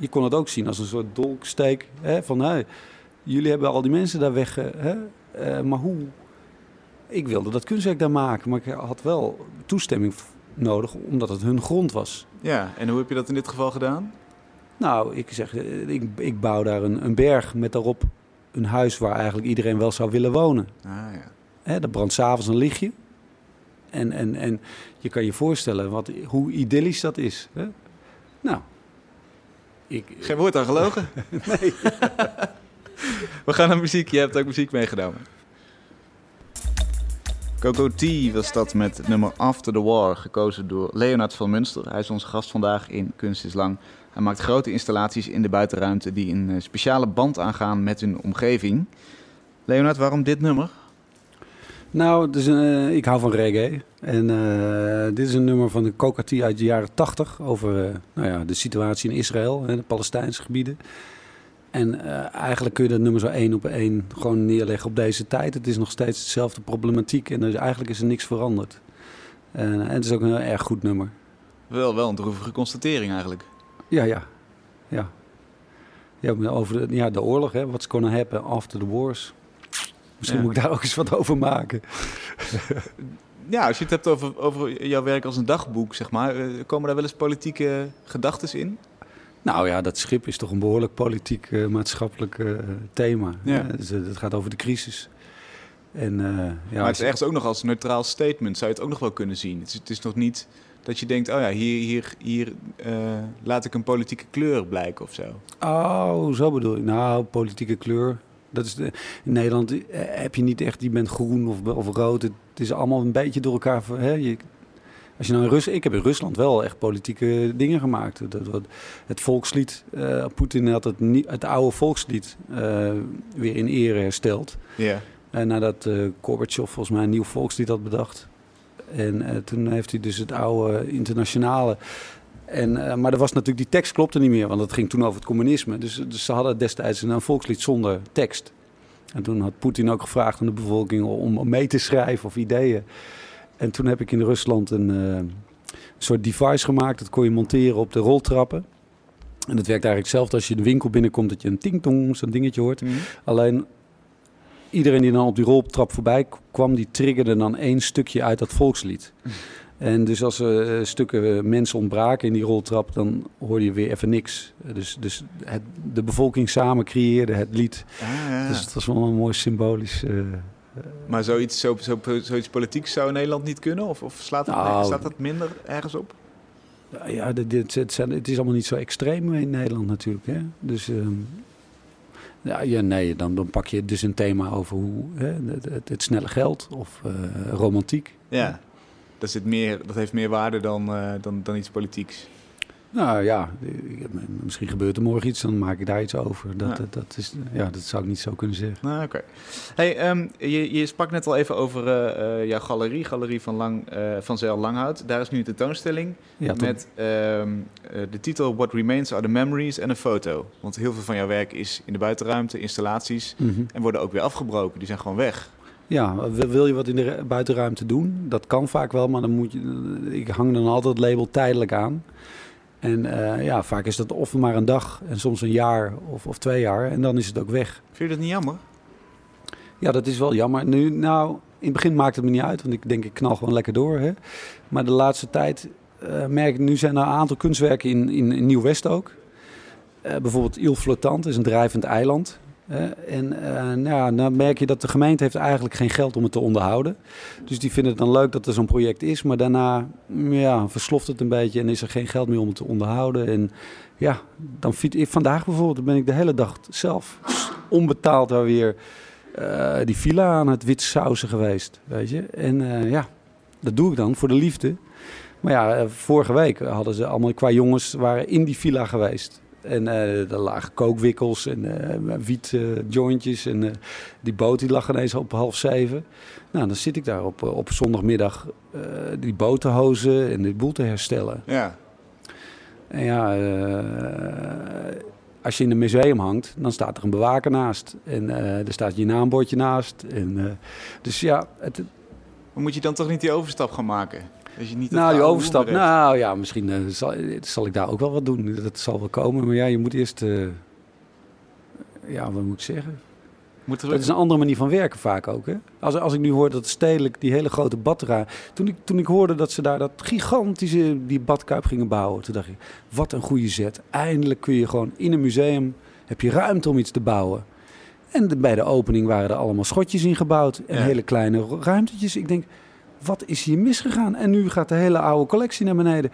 Je kon het ook zien als een soort dolksteek. Hè, van, hey, jullie hebben al die mensen daar weg... Hè, uh, maar hoe... Ik wilde dat kunstwerk daar maken, maar ik had wel toestemming nodig, omdat het hun grond was. Ja, en hoe heb je dat in dit geval gedaan? Nou, ik zeg, eh, ik, ik bouw daar een, een berg met daarop een huis waar eigenlijk iedereen wel zou willen wonen. Ah, ja. Hè, dat brandt s'avonds een lichtje. En, en, en je kan je voorstellen wat, hoe idyllisch dat is. Hè? Nou, ik... Geen woord aan gelogen? Nee. We gaan naar muziek. Je hebt ook muziek meegenomen. Coco T was dat met het nummer After the War, gekozen door Leonard van Munster. Hij is onze gast vandaag in Kunst is Lang. Hij maakt grote installaties in de buitenruimte die een eh, speciale band aangaan met hun omgeving. Leonard, waarom dit nummer? Nou, dus, eh, ik hou van reggae. En eh, dit is een nummer van de Coca T uit de jaren 80 over eh, nou ja, de situatie in Israël en de Palestijnse gebieden. En eigenlijk kun je dat nummer zo één op één gewoon neerleggen op deze tijd. Het is nog steeds dezelfde problematiek en dus eigenlijk is er niks veranderd. En, het is ook een heel erg goed nummer. Wel, wel een droevige constatering eigenlijk. Ja, ja. Ja, ja over de, ja, de oorlog, hè. What's gonna happen after the wars. Misschien moet ik daar ook eens wat over maken. Ja, als je het hebt over, over jouw werk als een dagboek, zeg maar, eh, komen daar wel eens politieke gedachten in? Nou ja, dat schip is toch een behoorlijk politiek, eh, maatschappelijk eh, thema. Ja. Dus, het gaat over de crisis. En, ja, maar het is ergens ook nog als neutraal statement, zou je het ook nog wel kunnen zien. Het is, het is nog niet dat je denkt, oh ja, hier, hier, hier laat ik een politieke kleur blijken of zo. Oh, zo bedoel je. Nou, politieke kleur. Dat is de, in Nederland eh, heb je niet echt, die bent groen of, of rood. Het, is allemaal een beetje door elkaar. Hè? Je, als je nou in Rusland, ik heb in Rusland wel echt politieke dingen gemaakt. Dat, wat- het volkslied, eh, Poetin had het, het oude volkslied eh, weer in ere hersteld. Ja. En nadat uh, Gorbachev volgens mij een nieuw volkslied had bedacht. En toen heeft hij dus het oude internationale. En, eh, maar er was natuurlijk, die tekst klopte niet meer, want het ging toen over het communisme. Dus, dus ze hadden destijds een, volkslied zonder tekst. En toen had Poetin ook gevraagd aan de bevolking om, mee te schrijven of ideeën. En toen heb ik in Rusland een, eh, soort device gemaakt. Dat kon je monteren op de roltrappen. En dat werkt eigenlijk zelf als je de winkel binnenkomt, dat je een ting-tong, zo'n dingetje hoort. Mhm. Alleen iedereen die dan op die roltrap voorbij kwam, die triggerde dan één stukje uit dat volkslied. En dus als er eh, stukken eh, mensen ontbraken in die roltrap, dan hoorde je weer even niks. Dus, dus het, de bevolking samen creëerde het lied. Ah, ja. Dus het was wel een mooi symbolisch. eh, Maar zoiets, zo, zo, zoiets politieks zou in Nederland niet kunnen? Of, of slaat, het, Nou. staat dat minder ergens op? ja, dit, dit, het, zijn- het is allemaal niet zo extreem in Nederland natuurlijk. Hè? Dus ehm, ja, ja, nee, dan, dan pak je dus een thema over hoe, hè, het, snelle geld of romantiek. Ja. Dat, zit meer, dat heeft meer waarde dan, eh, dan, dan iets politieks. Nou ja, misschien gebeurt er morgen iets, dan maak ik daar iets over. Dat, Ja. dat, dat, is, ja, dat zou ik niet zo kunnen zeggen. Nou, oké. Hey, ehm, je, je sprak net al even over eh, jouw galerie, Galerie van, Lang, eh, van Zeil Langhout. Daar is nu een tentoonstelling Ja, met ehm, eh, de titel What Remains are the Memories en een foto. Want heel veel van jouw werk is in de buitenruimte, installaties Mhm. en worden ook weer afgebroken. Die zijn gewoon weg. Ja, wil je wat in de ru- buitenruimte doen? Dat kan vaak wel, maar dan moet je. Ik hang dan altijd het label tijdelijk aan. En eh, ja, vaak is dat of maar een dag en soms een jaar of, of twee jaar en dan is het ook weg. Vind je dat niet jammer? Ja, dat is wel jammer. Nu, nou, in het begin maakt het me niet uit, want ik denk ik knal gewoon lekker door. Hè? Maar de laatste tijd eh, merk ik, nu zijn er een aantal kunstwerken in, in, in Nieuw-West ook. Eh, bijvoorbeeld Il Flottant is een drijvend eiland. En eh, nou, dan merk je dat de gemeente heeft eigenlijk geen geld om het te onderhouden. Dus die vinden het dan leuk dat er zo'n project is. Maar daarna ja, versloft het een beetje en is er geen geld meer om het te onderhouden. En ja, dan ik vandaag bijvoorbeeld, ben ik de hele dag zelf onbetaald daar weer eh, die villa aan het wit sausen geweest, weet je. En eh, ja, dat doe ik dan voor de liefde. Maar ja, vorige week hadden ze allemaal qua jongens waren in die villa geweest. En eh er lagen kookwikkels en eh wiet eh, jointjes. En eh, die boot die lag ineens op half zeven. Nou, dan zit ik daar op, op zondagmiddag die boot te hozen en die boel te herstellen. Ja. En ja, als je in een museum hangt, dan staat er een bewaker naast. En er staat je naambordje naast. En, dus ja, het, Maar moet je dan toch niet die overstap gaan maken? Als je niet nou, die overstap, nou ja, misschien eh, zal, zal ik daar ook wel wat doen. Dat zal wel komen. Maar ja, je moet eerst, eh, ja, wat moet ik zeggen? Moet Dat is een andere manier van werken vaak ook. Hè? Als, als ik nu hoor dat stedelijk die hele grote badra... Toen ik, toen ik hoorde dat ze daar dat gigantische die badkuip gingen bouwen... toen dacht ik, wat een goede zet. Eindelijk kun je gewoon in een museum... heb je ruimte om iets te bouwen. En de- bij de opening waren er allemaal schotjes ingebouwd. En Ja. hele kleine ruimtetjes. Ik denk, wat is hier misgegaan? En nu gaat de hele oude collectie naar beneden.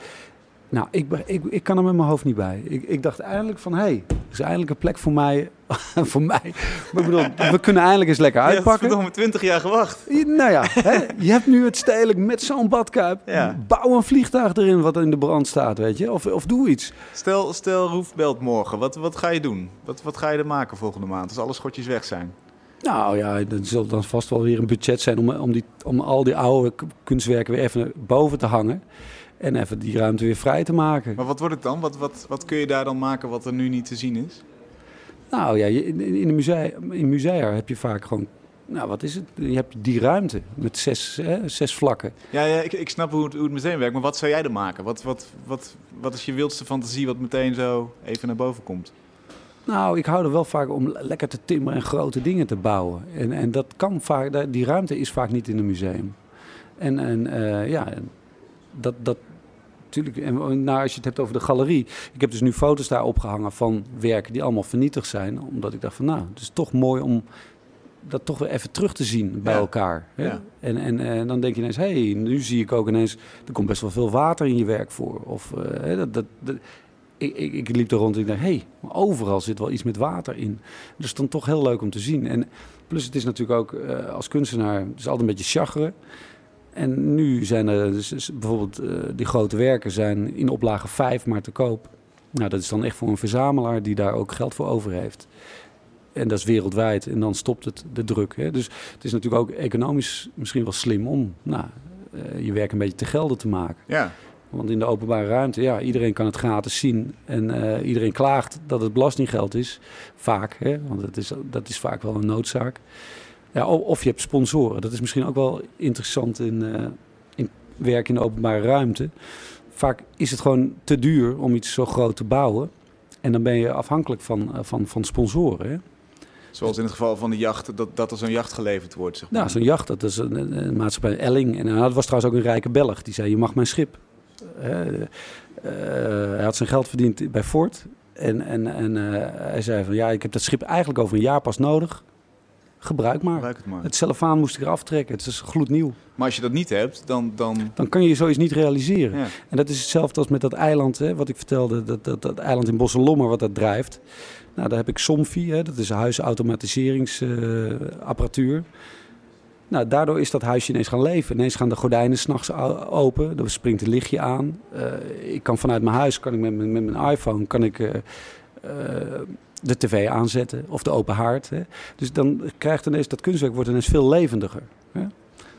Nou, ik, ik, ik kan er met mijn hoofd niet bij. Ik, ik dacht eindelijk van, hé, hey, er is eindelijk een plek voor mij. voor mij. Maar ik bedoel, we kunnen eindelijk eens lekker Je hebt uitpakken. 20 jaar gewacht. Nou ja, hè, je hebt nu het stedelijk met zo'n badkuip. Ja. Bouw een vliegtuig erin wat in de brand staat, weet je. Of, of doe iets. Stel, stel Roef belt morgen. Wat, wat ga je doen? Wat, wat ga je er maken volgende maand als alle schotjes weg zijn? Nou ja, er zal dan vast wel weer een budget zijn om, om, die, om al die oude kunstwerken weer even boven te hangen. En even die ruimte weer vrij te maken. Maar wat wordt het dan? Wat, wat, wat kun je daar dan maken wat er nu niet te zien is? Nou ja, in, in, een musea, in musea heb je vaak gewoon... Nou, wat is het? Je hebt die ruimte met zes, hè, zes vlakken. Ja, ja ik, ik snap hoe het, hoe het meteen werkt, maar wat zou jij er maken? Wat, wat, wat, wat is je wildste fantasie wat meteen zo even naar boven komt? Nou, ik hou er wel vaak om lekker te timmeren en grote dingen te bouwen. En, en dat kan vaak, die ruimte is vaak niet in een museum. En, en eh, ja, dat, dat natuurlijk. En nou, als je het hebt over de galerie. Ik heb dus nu foto's daar opgehangen van werken die allemaal vernietigd zijn. Omdat ik dacht van nou, het is toch mooi om dat toch weer even terug te zien bij Ja. elkaar. Hè? Ja. En, en, en dan denk je ineens, hé, hey, nu zie ik ook ineens, er komt best wel veel water in je werk voor. Of eh, dat, dat- ik, ik, ik liep er rond en ik dacht, hé, hey, overal zit wel iets met water in. Dus dan toch heel leuk om te zien. En plus het is natuurlijk ook eh, als kunstenaar, het is altijd een beetje chagren. En nu zijn er dus, dus bijvoorbeeld eh, die grote werken zijn in oplage 5 maar te koop. Nou, dat is dan echt voor een verzamelaar die daar ook geld voor over heeft. En dat is wereldwijd. En dan stopt het de druk. Hè. Dus het is natuurlijk ook economisch misschien wel slim om nou, eh, je werk een beetje te gelden te maken. Ja, Want in de openbare ruimte, ja, iedereen kan het gratis zien. En eh, iedereen klaagt dat het belastinggeld is. Vaak, hè, want dat is, dat is vaak wel een noodzaak. Ja, of je hebt sponsoren. Dat is misschien ook wel interessant in, eh, in werk in de openbare ruimte. Vaak is het gewoon te duur om iets zo groot te bouwen. En dan ben je afhankelijk van, eh, van, van sponsoren. Hè? zoals in het geval van de jacht, dat, dat er zo'n jacht geleverd wordt. Zeg maar. Nou, zo'n jacht, dat is een, een, een maatschappij Elling. En uh, dat was trouwens ook een rijke Belg. Die zei, je mag mijn schip. Uh, hij had zijn geld verdiend bij Ford. En, en, en uh, hij zei van, ja, ik heb dat schip eigenlijk over een jaar pas nodig. Gebruik maar. Gebruik het maar. Het cellofaan moest ik eraf trekken. Het is gloednieuw. Maar als je dat niet hebt, dan... Dan, dan kan je zoiets niet realiseren. Ja. En dat is hetzelfde als met dat eiland, hè, wat ik vertelde. Dat, dat, dat eiland in Bosselommer, wat dat drijft. Nou, daar heb ik Somfy, hè, dat is een huisautomatiseringsapparatuur. Nou, daardoor is dat huisje ineens gaan leven. Ineens gaan de gordijnen s'nachts open, er springt een lichtje aan. Uh, ik kan vanuit mijn huis, kan ik met, met mijn iPhone, kan ik... Uh, uh, de tv aanzetten of de open haard. Hè. Dus dan krijgt ineens dat kunstwerk wordt ineens veel levendiger. Hè.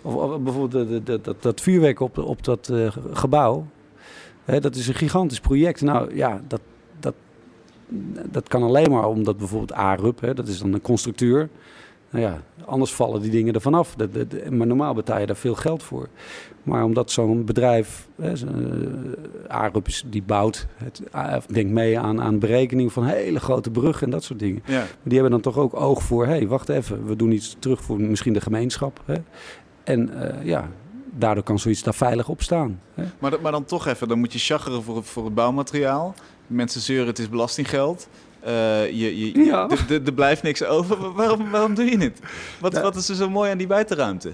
Of, bijvoorbeeld de, de, dat, dat vuurwerk op, op dat gebouw. Hè, dat is een gigantisch project. Nou ja, dat, dat, dat kan alleen maar omdat bijvoorbeeld ARUP, hè, dat is dan een constructeur. Nou ja, anders vallen die dingen ervan af. Dat, dat, maar normaal betaal je daar veel geld voor. Maar omdat zo'n bedrijf, hè, zo, uh, ARUP is, die bouwt, het, uh, denkt mee aan, aan berekening van hele grote bruggen en dat soort dingen. Ja. Maar die hebben dan toch ook oog voor, hé, hey, wacht even, we doen iets terug voor misschien de gemeenschap. Hè. En uh, ja, daardoor kan zoiets daar veilig op staan. Hè. Maar, maar dan toch even, dan moet je chaggeren voor, voor het bouwmateriaal. Mensen zeuren, het is belastinggeld. Uh, je, je, ja. Er blijft niks over. Waarom, waarom doe je het? Wat, nou, wat is er zo mooi aan die buitenruimte?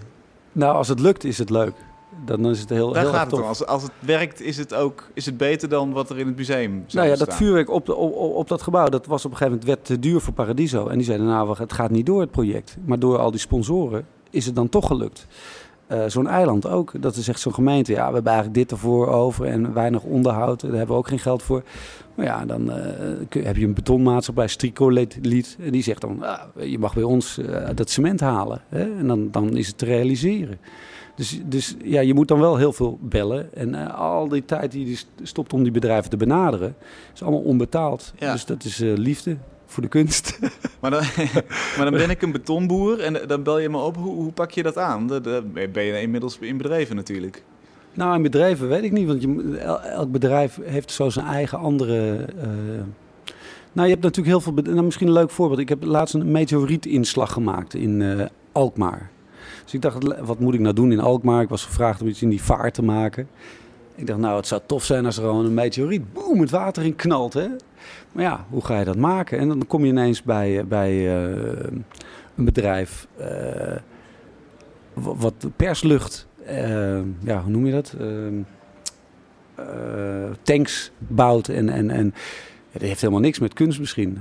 Nou, als het lukt, is het leuk. Dan is het heel, Daar heel gaat erg het om. Als, als het werkt, is het ook is het beter dan wat er in het museum Nou ja, dat vuurwerk op, de, op, op, dat gebouw, dat was op een gegeven moment werd te duur voor Paradiso. En die zeiden, nou, het gaat niet door het project. Maar door al die sponsoren is het dan toch gelukt. Uh, zo'n eiland ook. Dat is echt zo'n gemeente. Ja, we hebben eigenlijk dit ervoor over en weinig onderhoud. Daar hebben we ook geen geld voor. Maar ja, dan uh, heb je een betonmaatschappij, Stricoliet. En die zegt dan, ah, je mag bij ons uh, dat cement halen. Hè? En dan, dan is het te realiseren. Dus, dus ja, je moet dan wel heel veel bellen. En al die tijd die je stopt om die bedrijven te benaderen, is allemaal onbetaald. Ja. Dus dat is liefde voor de kunst. Maar dan, maar dan ben ik een betonboer en dan bel je me op. Hoe, hoe pak je dat aan? Dan ben je inmiddels in bedrijven natuurlijk. Nou, in bedrijven weet ik niet, want je, elk bedrijf heeft zo zijn eigen andere uh, Nou, je hebt natuurlijk heel veel... Nou, misschien een leuk voorbeeld. Ik heb laatst een meteorietinslag gemaakt in eh, Alkmaar. Dus ik dacht, wat moet ik nou doen in Alkmaar? Ik was gevraagd om iets in die vaart te maken. Ik dacht, nou, het zou tof zijn als er gewoon een meteoriet, boem, het water in knalt, hè? Maar ja, hoe ga je dat maken? En dan kom je ineens bij, bij eh, een bedrijf... eh, wa- wat perslucht, eh, ja, hoe noem je dat? Ehm, eh, tanks bouwt en, en, en dat heeft helemaal niks met kunst misschien.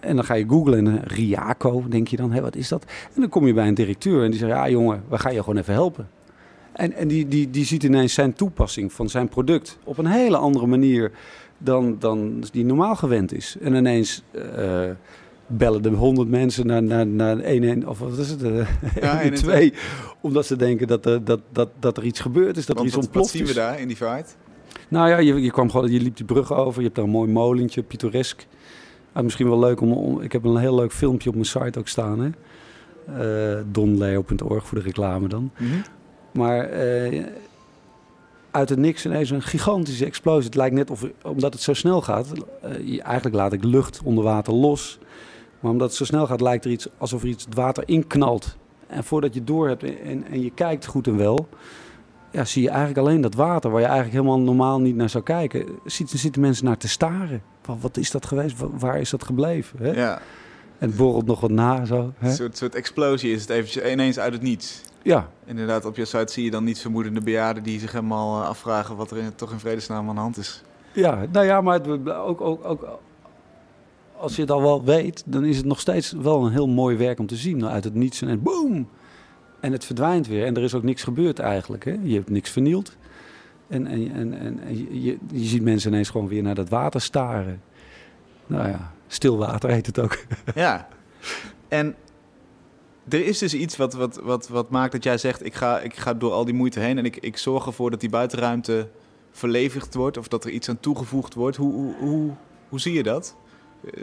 En dan ga je googlen en Riaco, denk je dan, hé, wat is dat? En dan kom je bij een directeur en die zegt, ja jongen, we gaan je gewoon even helpen. En, en die, die, die ziet ineens zijn toepassing van zijn product op een hele andere manier dan, dan die normaal gewend is. En ineens eh, bellen de honderd mensen naar, naar, naar 1 of wat is het? eh, Ja, 112, omdat ze denken dat, er- dat, dat, dat er iets gebeurd is, dat Want er iets wat, wat ontploft zien we is. daar in die vaart? Nou ja, je, je, kwam gewoon, je liep die brug over. Je hebt daar een mooi molentje, pittoresk. Ah, misschien wel leuk om, om... Ik heb een heel leuk filmpje op mijn site ook staan. Hè? Eh, donleo.org voor de reclame dan. Mhm. Maar uit het niks ineens een gigantische explosie. Het lijkt net of, omdat het zo snel gaat... je- eigenlijk laat ik lucht onder water los. Maar omdat het zo snel gaat, lijkt er iets alsof er iets het water inknalt. En voordat je door hebt en, en je kijkt goed en wel... Ja, zie je eigenlijk alleen dat water waar je eigenlijk helemaal normaal niet naar zou kijken. Ziet, zitten mensen naar te staren. Van, wat is dat geweest? Wa- Waar is dat gebleven? Hè? Ja, En het borrelt nog wat na zo. Hè? een soort, soort explosie is het eventjes ineens uit het niets. Ja, Inderdaad, op je site zie je dan niet vermoedende bejaarden die zich helemaal eh, afvragen wat er in, toch in vredesnaam aan de hand is. Ja, nou ja, maar het, ook, ook, ook als je het al wel weet, dan is het nog steeds wel een heel mooi werk om te zien. Uit het niets en boom! En het verdwijnt weer. En er is ook niks gebeurd eigenlijk. Hè? Je hebt niks vernield. En, en, en, en je, je ziet mensen ineens gewoon weer naar dat water staren. Nou ja, stil water heet het ook. Ja, en er is dus iets wat, wat, wat, wat maakt dat jij zegt: ik ga, ik ga door al die moeite heen en ik, ik zorg ervoor dat die buitenruimte verlevigd wordt of dat er iets aan toegevoegd wordt. Hoe, hoe, hoe, hoe zie je dat? Eh,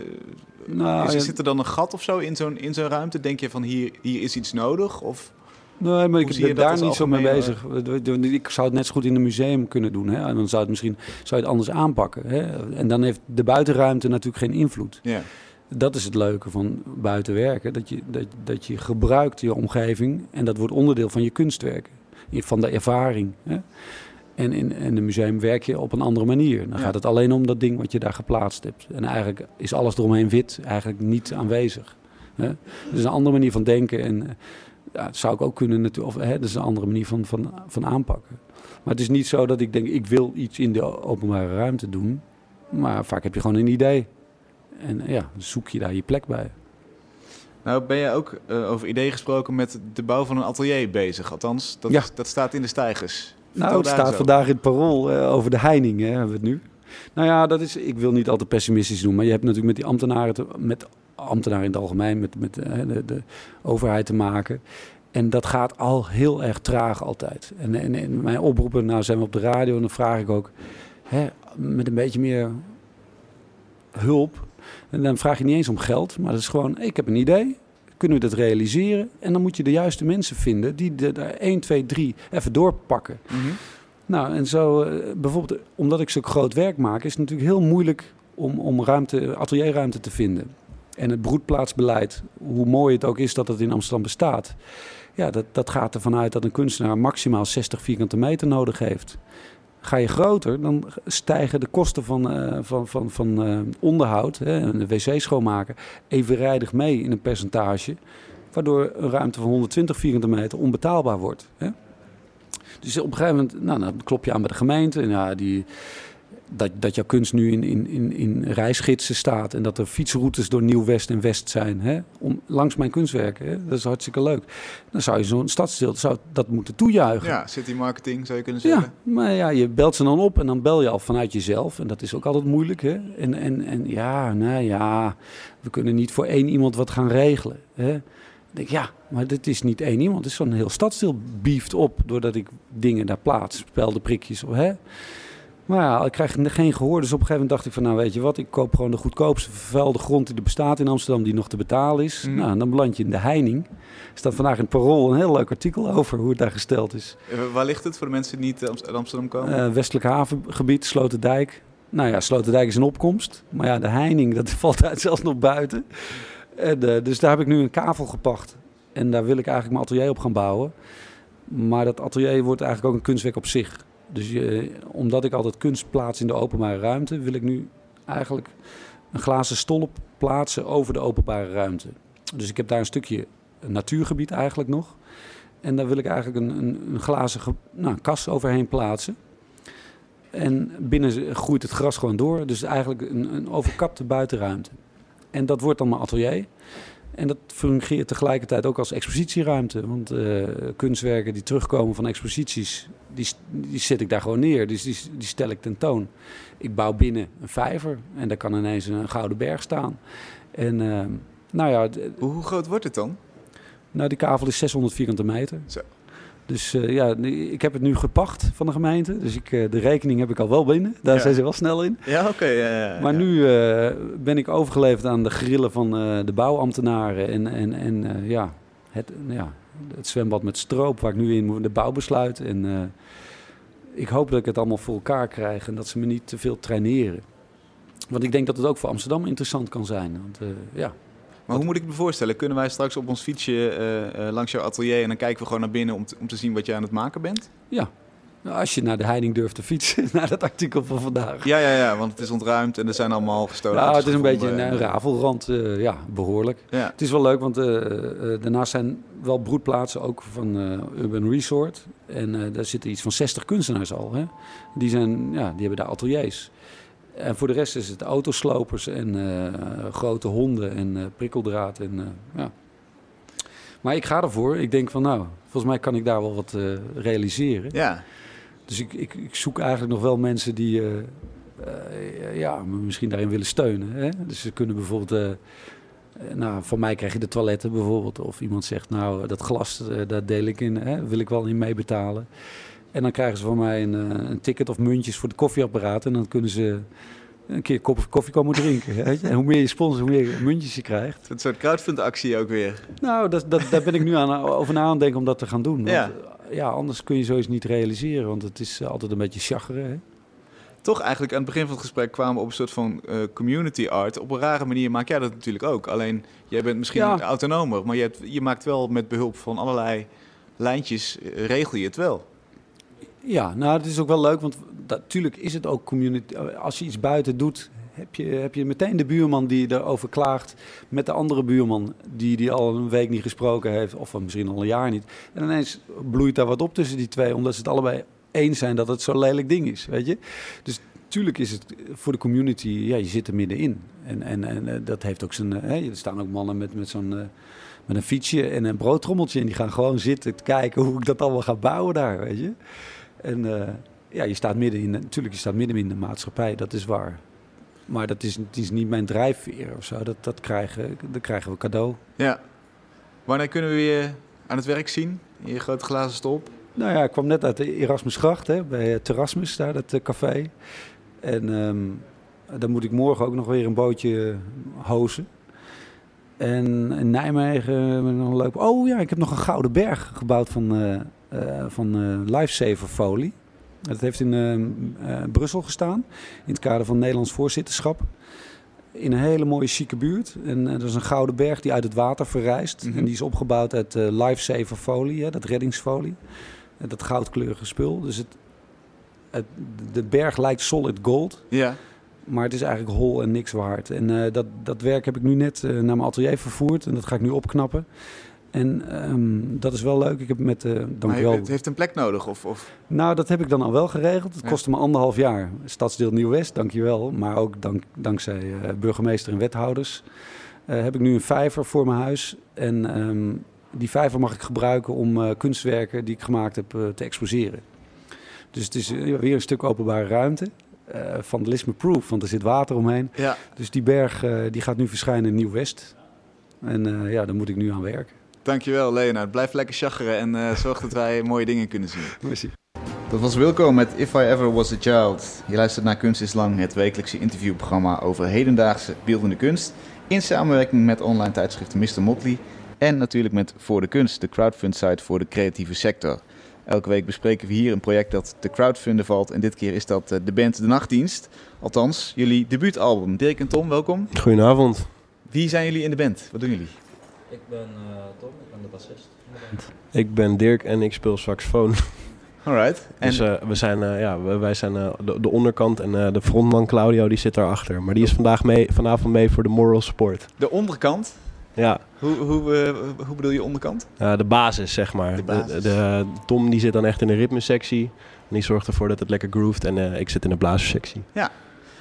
Nou, is, ja, zit er dan een gat of zo in zo'n, in zo'n ruimte? Denk je van hier, hier is iets nodig? Of, Nee, maar ik ben daar niet zo mee bezig. Ik zou het net zo goed in een museum kunnen doen. Hè? En dan zou, het misschien, zou je het anders aanpakken. Hè? En dan heeft de buitenruimte natuurlijk geen invloed. ja. Dat is het leuke van buiten werken. Dat je, dat, dat je gebruikt je omgeving. En dat wordt onderdeel van je kunstwerk. Van de ervaring. Hè? En in, in een museum werk je op een andere manier. Dan Ja. gaat het alleen om dat ding wat je daar geplaatst hebt. En eigenlijk is alles eromheen wit eigenlijk niet aanwezig. Hè? Dat is een andere manier van denken. En eh, ja, dat zou ik ook kunnen natuurlijk. Of hè, dat is een andere manier van, van, van aanpakken. Maar het is niet zo dat ik denk, ik wil iets in de openbare ruimte doen. Maar vaak heb je gewoon een idee. En ja, zoek je daar je plek bij. Nou, ben jij ook eh, over idee gesproken met de bouw van een atelier bezig? Althans, dat, Ja. dat staat in de stijgers. Nou, het staat vandaag in het parool eh, over de heining, hè, hebben we het nu. Nou ja, dat is, ik wil niet al te pessimistisch doen, maar je hebt natuurlijk met die ambtenaren, te, met ambtenaren in het algemeen, met, met eh, de, de overheid te maken. En dat gaat al heel erg traag altijd. En, en, en mijn oproepen, nou zijn we op de radio en dan vraag ik ook, hè, met een beetje meer hulp. En dan vraag je niet eens om geld, maar dat is gewoon, ik heb een idee. Kunnen we dat realiseren? En dan moet je de juiste mensen vinden die er daar 1, 2, 3 even doorpakken. Mhm. Nou, en zo, eh, bijvoorbeeld, omdat ik zo groot werk maak, is het natuurlijk heel moeilijk om, om ruimte, atelierruimte te vinden. En het broedplaatsbeleid, hoe mooi het ook is dat het in Amsterdam bestaat, ja, dat, dat gaat ervan uit dat een kunstenaar maximaal 60 vierkante meter nodig heeft. Ga je groter, dan stijgen de kosten van, eh, van, van, van eh, onderhoud, hè, de wc schoonmaken, evenrijdig mee in een percentage. Waardoor een ruimte van 120 vierkante meter onbetaalbaar wordt. Hè. Dus op een gegeven moment, nou, dan klop je aan bij de gemeente. En ja, die, dat, dat jouw kunst nu in, in, in, in reisgidsen staat. En dat er fietsroutes door Nieuw-West en West zijn. Hè, om, langs mijn kunstwerken. Hè, dat is hartstikke leuk. Dan zou je zo'n stadsdeel zou dat moeten toejuichen. Ja, city marketing zou je kunnen Ja, zeggen. maar ja, je belt ze dan op en dan bel je al vanuit jezelf. En dat is ook altijd moeilijk. Hè? En, en, en ja, nou ja, we kunnen niet voor één iemand wat gaan regelen. Hè? Ik denk, ja, maar dit is niet één iemand. Het is zo'n heel stadsdeel beeft op doordat ik dingen daar plaats. Spelde prikjes. Hè? Maar ja, ik krijg geen gehoor. Dus op een gegeven moment dacht ik van, nou weet je wat, ik koop gewoon de goedkoopste vervuilde grond die er bestaat in Amsterdam, die nog te betalen is. Mhm. Nou, en dan beland je in de heining. Er staat vandaag in het Parool een heel leuk artikel over hoe het daar gesteld is. Eh, Waar ligt het voor de mensen die niet eh, uit Amsterdam komen? Eh, westelijk havengebied, Sloterdijk. Nou ja, Sloterdijk is een opkomst. Maar ja, de heining, dat valt uit zelfs nog buiten. En, eh, dus daar heb ik nu een kavel gepacht. En daar wil ik eigenlijk mijn atelier op gaan bouwen. Maar dat atelier wordt eigenlijk ook een kunstwerk op zich. Dus omdat ik altijd kunst plaats in de openbare ruimte, wil ik nu eigenlijk een glazen stolp plaatsen over de openbare ruimte. Dus ik heb daar een stukje natuurgebied eigenlijk nog. En daar wil ik eigenlijk een, een, een glazen nou, kast overheen plaatsen. En binnen groeit het gras gewoon door. Dus eigenlijk een, een overkapte buitenruimte. En dat wordt dan mijn atelier. En dat fungeert tegelijkertijd ook als expositieruimte. Want uh, kunstwerken die terugkomen van exposities, die, die zet ik daar gewoon neer. Dus die, die stel ik tentoon. Ik bouw binnen een vijver en daar kan ineens een gouden berg staan. En uh, nou ja... Hoe groot wordt het dan? Nou, die kavel is 600 vierkante meter. Zo. Dus uh, ja, ik heb het nu gepacht van de gemeente. Dus ik, uh, de rekening heb ik al wel binnen. Daar zijn ze wel snel in. Ja, oké. ja, ja, maar nu uh, ben ik overgeleverd aan de grillen van de bouwambtenaren. En, en, en ja, het, ja, het zwembad met stroop waar ik nu in moet, de bouwbesluit. En ik hoop dat ik het allemaal voor elkaar krijg en dat ze me niet te veel traineren. Want ik denk dat het ook voor Amsterdam interessant kan zijn. Want ja, hoe moet ik me voorstellen? Kunnen wij straks op ons fietsje uh, langs jouw atelier en dan kijken we gewoon naar binnen om te, om te zien wat je aan het maken bent? Ja. Nou, als je naar de Heiding durft te fietsen, naar dat artikel van vandaag. Ja, ja, ja, want het is ontruimd en er zijn allemaal gestolen. Ja, het is een beetje een, rafelrand, uh, ja, behoorlijk. Ja. Het is wel leuk, want daarnaast zijn wel broedplaatsen ook van Urban Resort. En daar zitten iets van 60 kunstenaars al. Hè? Die, zijn, ja, die hebben daar ateliers. En voor de rest is het autoslopers en uh, grote honden en uh, prikkeldraad. En, uh, ja. Maar ik ga ervoor. Ik denk van nou, volgens mij kan ik daar wel wat realiseren. Ja. Dus ik, ik, ik, zoek eigenlijk nog wel mensen die ja, me misschien daarin willen steunen. Hè? Dus ze kunnen bijvoorbeeld... nou, van mij krijg je de toiletten bijvoorbeeld. Of iemand zegt, nou, dat glas, daar deel ik in. Hè? Wil ik wel in meebetalen. En dan krijgen ze van mij een, eh, een ticket of muntjes voor de koffieapparaat. En dan kunnen ze een keer kop koffie komen drinken. Weet je? En hoe meer je sponsort, hoe meer muntjes je krijgt. Een soort crowdfund-actie ook weer. Nou, dat, dat, daar ben ik nu aan, over na aan denken om dat te gaan doen. Want, ja. ja, anders kun je zoiets niet realiseren. Want het is altijd een beetje chageren. Toch eigenlijk aan het begin van het gesprek kwamen we op een soort van uh, community art. Op een rare manier maak jij dat natuurlijk ook. Alleen, jij bent misschien ja. autonomer. Maar je, hebt, je maakt wel met behulp van allerlei lijntjes, eh, regel je het wel. Ja, nou, het is ook wel leuk, want natuurlijk is het ook community. Als je iets buiten doet, heb je, heb je meteen de buurman die erover klaagt met de andere buurman die, die al een week niet gesproken heeft, of misschien al een jaar niet. En ineens bloeit daar wat op tussen die twee, omdat ze het allebei eens zijn dat het zo'n lelijk ding is, weet je. Dus natuurlijk is het voor de community, ja, je zit er middenin. En, en, en eh, dat heeft ook zijn, hè, er staan ook mannen met, met zo'n... Met een fietsje en een broodtrommeltje. En die gaan gewoon zitten te kijken hoe ik dat allemaal ga bouwen daar, weet je. En uh, ja, je staat midden in, natuurlijk, je staat midden in de maatschappij, dat is waar. Maar dat is, het is niet mijn drijfveer of zo. Dat, dat, krijgen, dat krijgen we cadeau. Ja. Wanneer kunnen we je aan het werk zien? In je grote glazen stop? Nou ja, ik kwam net uit de Erasmusgracht, hè, bij Terrasmus, daar dat uh, café. En um, dan moet ik morgen ook nog weer een bootje hozen. En in Nijmegen ben ik nog leuk. Oh ja, ik heb nog een gouden berg gebouwd van, uh, van uh, Lifesaver folie. Dat heeft in Brussel gestaan. In het kader van Nederlands voorzitterschap. In een hele mooie chique buurt. En dat is een gouden berg die uit het water verrijst. Mhm. En die is opgebouwd uit Lifesaver folie, hè, dat reddingsfolie. dat goudkleurige spul. Dus het, het, de berg lijkt solid gold. Ja. Maar het is eigenlijk hol en niks waard. En uh, dat, dat werk heb ik nu net uh, naar mijn atelier vervoerd. En dat ga ik nu opknappen. En um, dat is wel leuk. Ik heb met, uh, dankjewel. Het heeft een plek nodig? Of, of? Nou, dat heb ik dan al wel geregeld. Het kostte me anderhalf jaar. Stadsdeel Nieuw-West, dankjewel. Maar ook dank, dankzij burgemeester en wethouders heb ik nu een vijver voor mijn huis. En um, die vijver mag ik gebruiken om kunstwerken die ik gemaakt heb te exposeren. Dus het is weer een stuk openbare ruimte. Vandalisme proof, want er zit water omheen. Ja. Dus die berg die gaat nu verschijnen in Nieuw-West. En ja, daar moet ik nu aan werken. Dankjewel Leonard. Blijf lekker chageren en zorg dat wij mooie dingen kunnen zien. Merci. Dat was Wilco met If I Ever Was a Child. Je luistert naar Kunst is Lang, het wekelijkse interviewprogramma over hedendaagse beeldende kunst. In samenwerking met online tijdschrift Mr. Motley. En natuurlijk met Voor de Kunst, de crowdfund site voor de creatieve sector. Elke week bespreken we hier een project dat te crowdfunden valt. En dit keer is dat de band De Nachtdienst. Althans, jullie debuutalbum. Dirk en Tom, welkom. Goedenavond. Wie zijn jullie in de band? Wat doen jullie? Ik ben Tom, ik ben de bassist. Ik ben Dirk en ik speel saxofoon. Alright. En... Dus uh, we zijn, uh, ja, wij zijn uh, de, de, onderkant en de frontman Claudio die zit daarachter. Maar die is vandaag mee, vanavond mee voor de moral support. De onderkant? Ja. Hoe, hoe, hoe bedoel je onderkant? de basis, zeg maar. De basis. De, de, Tom die zit dan echt in de ritmesectie. En die zorgt ervoor dat het lekker groeft. En ik zit in de blazerssectie. Ja.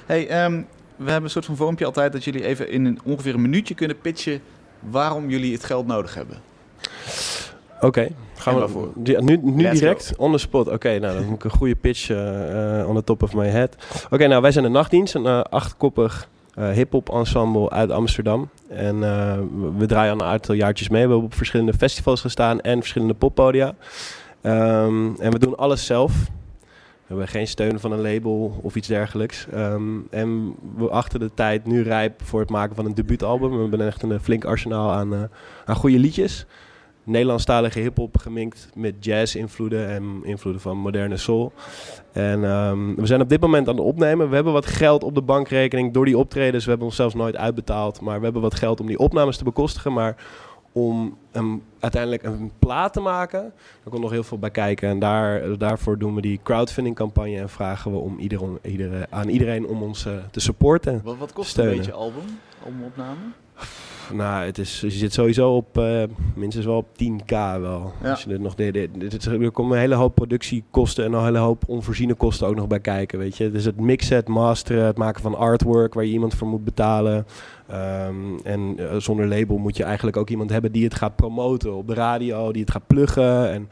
Hey, um, we hebben een soort van vormpje altijd dat jullie even in een, ongeveer een minuutje kunnen pitchen waarom jullie het geld nodig hebben. Oké, okay, gaan we voor. Nu, nu direct, on the spot. Oké, okay, nou dan moet ik een goede pitch uh, on the top of my head. Oké, okay, nou wij zijn de Nachtdienst, een uh, achtkoppig hip-hop ensemble uit Amsterdam. En we draaien al een aantal jaartjes mee. We hebben op verschillende festivals gestaan en verschillende poppodia. Um, en we doen alles zelf. We hebben geen steun van een label of iets dergelijks. Um, en we achten de tijd nu rijp voor het maken van een debuutalbum. We hebben echt een flink arsenaal aan, uh, aan goede liedjes. Nederlandstalige hip-hop geminkt met jazz-invloeden en invloeden van moderne soul. En um, we zijn op dit moment aan het opnemen. We hebben wat geld op de bankrekening door die optredens. We hebben ons zelfs nooit uitbetaald. Maar we hebben wat geld om die opnames te bekostigen. Maar om een, uiteindelijk een plaat te maken. Daar komt nog heel veel bij kijken. En daar, daarvoor doen we die crowdfunding campagne en vragen we om iedereen, iedereen, aan iedereen om ons uh, te supporten. Wat, wat kost steunen. een beetje album, albumopname? Nou, het is, je zit sowieso op uh, minstens wel op 10k wel. Ja. Als je dit nog deed, dit, er komen een hele hoop productiekosten en een hele hoop onvoorziene kosten ook nog bij kijken, weet je. Dus het mixen, het masteren, het maken van artwork waar je iemand voor moet betalen. Um, en uh, zonder label moet je eigenlijk ook iemand hebben die het gaat promoten op de radio, die het gaat pluggen. En,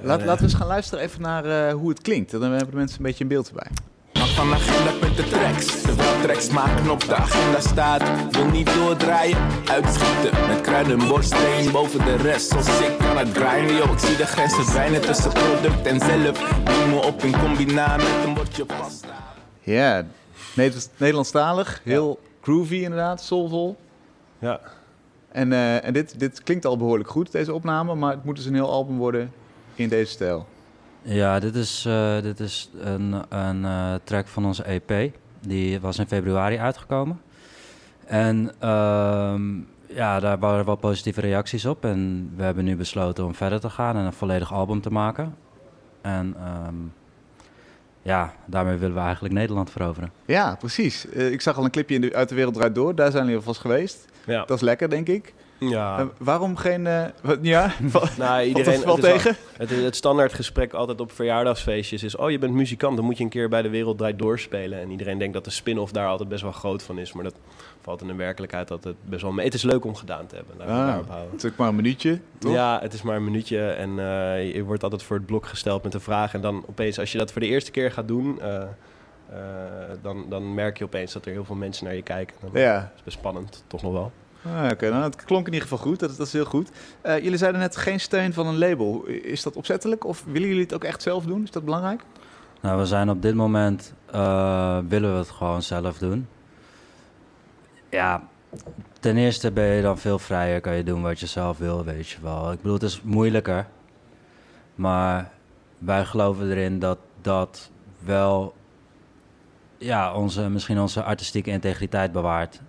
Laat, uh, laten we eens gaan luisteren even naar hoe het klinkt. Dan hebben de mensen een beetje een beeld erbij. Van agenda met de tracks. Terwijl tracks maken op de agenda staat. Wil niet doordraaien, uitschieten. Met kruiden, borststeen boven de rest. Zoals ik kan het grinden, yo. Ik zie de grens verdwijnen tussen product en zelf. Neem me op in combina met een bordje pasta. Ja, Nederlandstalig. Heel ja. groovy inderdaad, soulvol. Ja. En, uh, en dit, dit klinkt al behoorlijk goed, deze opname. Maar het moet dus een heel album worden in deze stijl. Ja, dit is, uh, dit is een, een uh, track van onze EP. Die was in februari uitgekomen. En uh, ja, daar waren wel positieve reacties op. En we hebben nu besloten om verder te gaan en een volledig album te maken. En um, ja, daarmee willen we eigenlijk Nederland veroveren. Ja, precies. Uh, ik zag al een clipje in de, uit de wereld draait door. Daar zijn jullie alvast geweest. Ja. Dat is lekker, denk ik. Ja. Uh, waarom geen... Uh, ja? nou, iedereen, valt dat wel het tegen? Al, het, het standaard gesprek altijd op verjaardagsfeestjes is... oh, je bent muzikant, dan moet je een keer bij de wereld draait doorspelen. En iedereen denkt dat de spin-off daar altijd best wel groot van is. Maar dat valt in de werkelijkheid altijd best wel mee. Het is leuk om gedaan te hebben. Daar ah. Het is ook maar een minuutje, toch? Ja, het is maar een minuutje. En uh, je wordt altijd voor het blok gesteld met een vraag. En dan opeens, als je dat voor de eerste keer gaat doen... Uh, uh, dan, dan merk je opeens dat er heel veel mensen naar je kijken. Dan ja. is best spannend, toch nog wel. Ah, Oké, okay. nou, het klonk in ieder geval goed. Dat, dat is heel goed. Uh, jullie zeiden net geen steun van een label. Is dat opzettelijk of willen jullie het ook echt zelf doen? Is dat belangrijk? Nou, we zijn op dit moment uh, willen we het gewoon zelf doen. Ja, ten eerste ben je dan veel vrijer, kan je doen wat je zelf wil, weet je wel. Ik bedoel, het is moeilijker, maar wij geloven erin dat dat wel, ja, onze, misschien onze artistieke integriteit bewaart.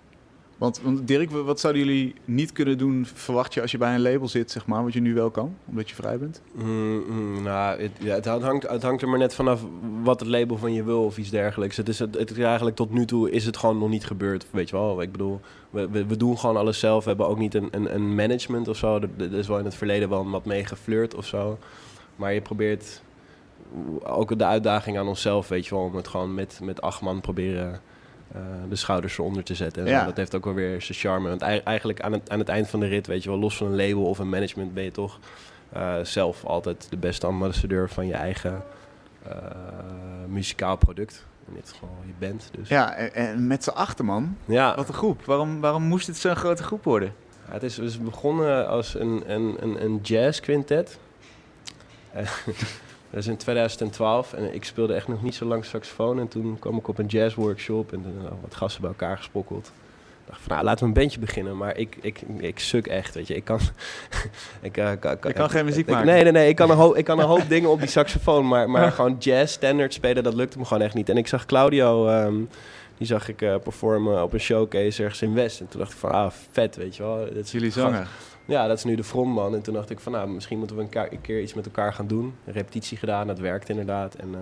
Want, want Dirk, wat zouden jullie niet kunnen doen, verwacht je, als je bij een label zit, zeg maar, wat je nu wel kan, omdat je vrij bent? Mm, mm, nou, het, ja, het, hangt, het hangt er maar net vanaf wat het label van je wil of iets dergelijks. Het is, het, eigenlijk tot nu toe is het gewoon nog niet gebeurd, weet je wel. Ik bedoel, we, doen gewoon alles zelf. We hebben ook niet een, een, een management of zo. Er is wel in het verleden wel wat mee geflirt of zo. Maar je probeert ook de uitdaging aan onszelf, weet je wel, om het gewoon met, met acht man proberen... Uh, de schouders eronder te zetten. En Ja. Dat heeft ook wel weer zijn charme. Want ei- eigenlijk aan het, aan het eind van de rit, weet je wel, los van een label of een management, ben je toch eh, zelf altijd de beste ambassadeur van je eigen eh, muzikaal product. In dit geval je band. Dus. Ja, en, en met z'n achter man, Ja, wat een groep. Waarom, waarom moest het zo'n grote groep worden? het is, is begonnen als een, een, een, een jazz quintet. Eh, dat is in 2012 en ik speelde echt nog niet zo lang saxofoon. En toen kwam ik op een jazz workshop en nou, wat gasten bij elkaar gesprokkeld. dacht van, nou, laten we een bandje beginnen. Maar ik, ik, ik suk echt, weet je. Ik kan... ik, uh, kan, geen muziek maken? Nee, nee, nee. Ik kan een, hoop, ik kan een hoop dingen op die saxofoon. Maar, maar gewoon jazz, standard spelen, dat lukte me gewoon echt niet. En ik zag Claudio... Um, die zag ik uh, performen op een showcase ergens in West. En toen dacht ik van, ah, vet, weet je wel. Dat is Jullie zanger? Ja, dat is nu de frontman. En toen dacht ik van, nou, misschien moeten we een, keer iets met elkaar gaan doen. Een repetitie gedaan, dat werkt inderdaad. En, uh,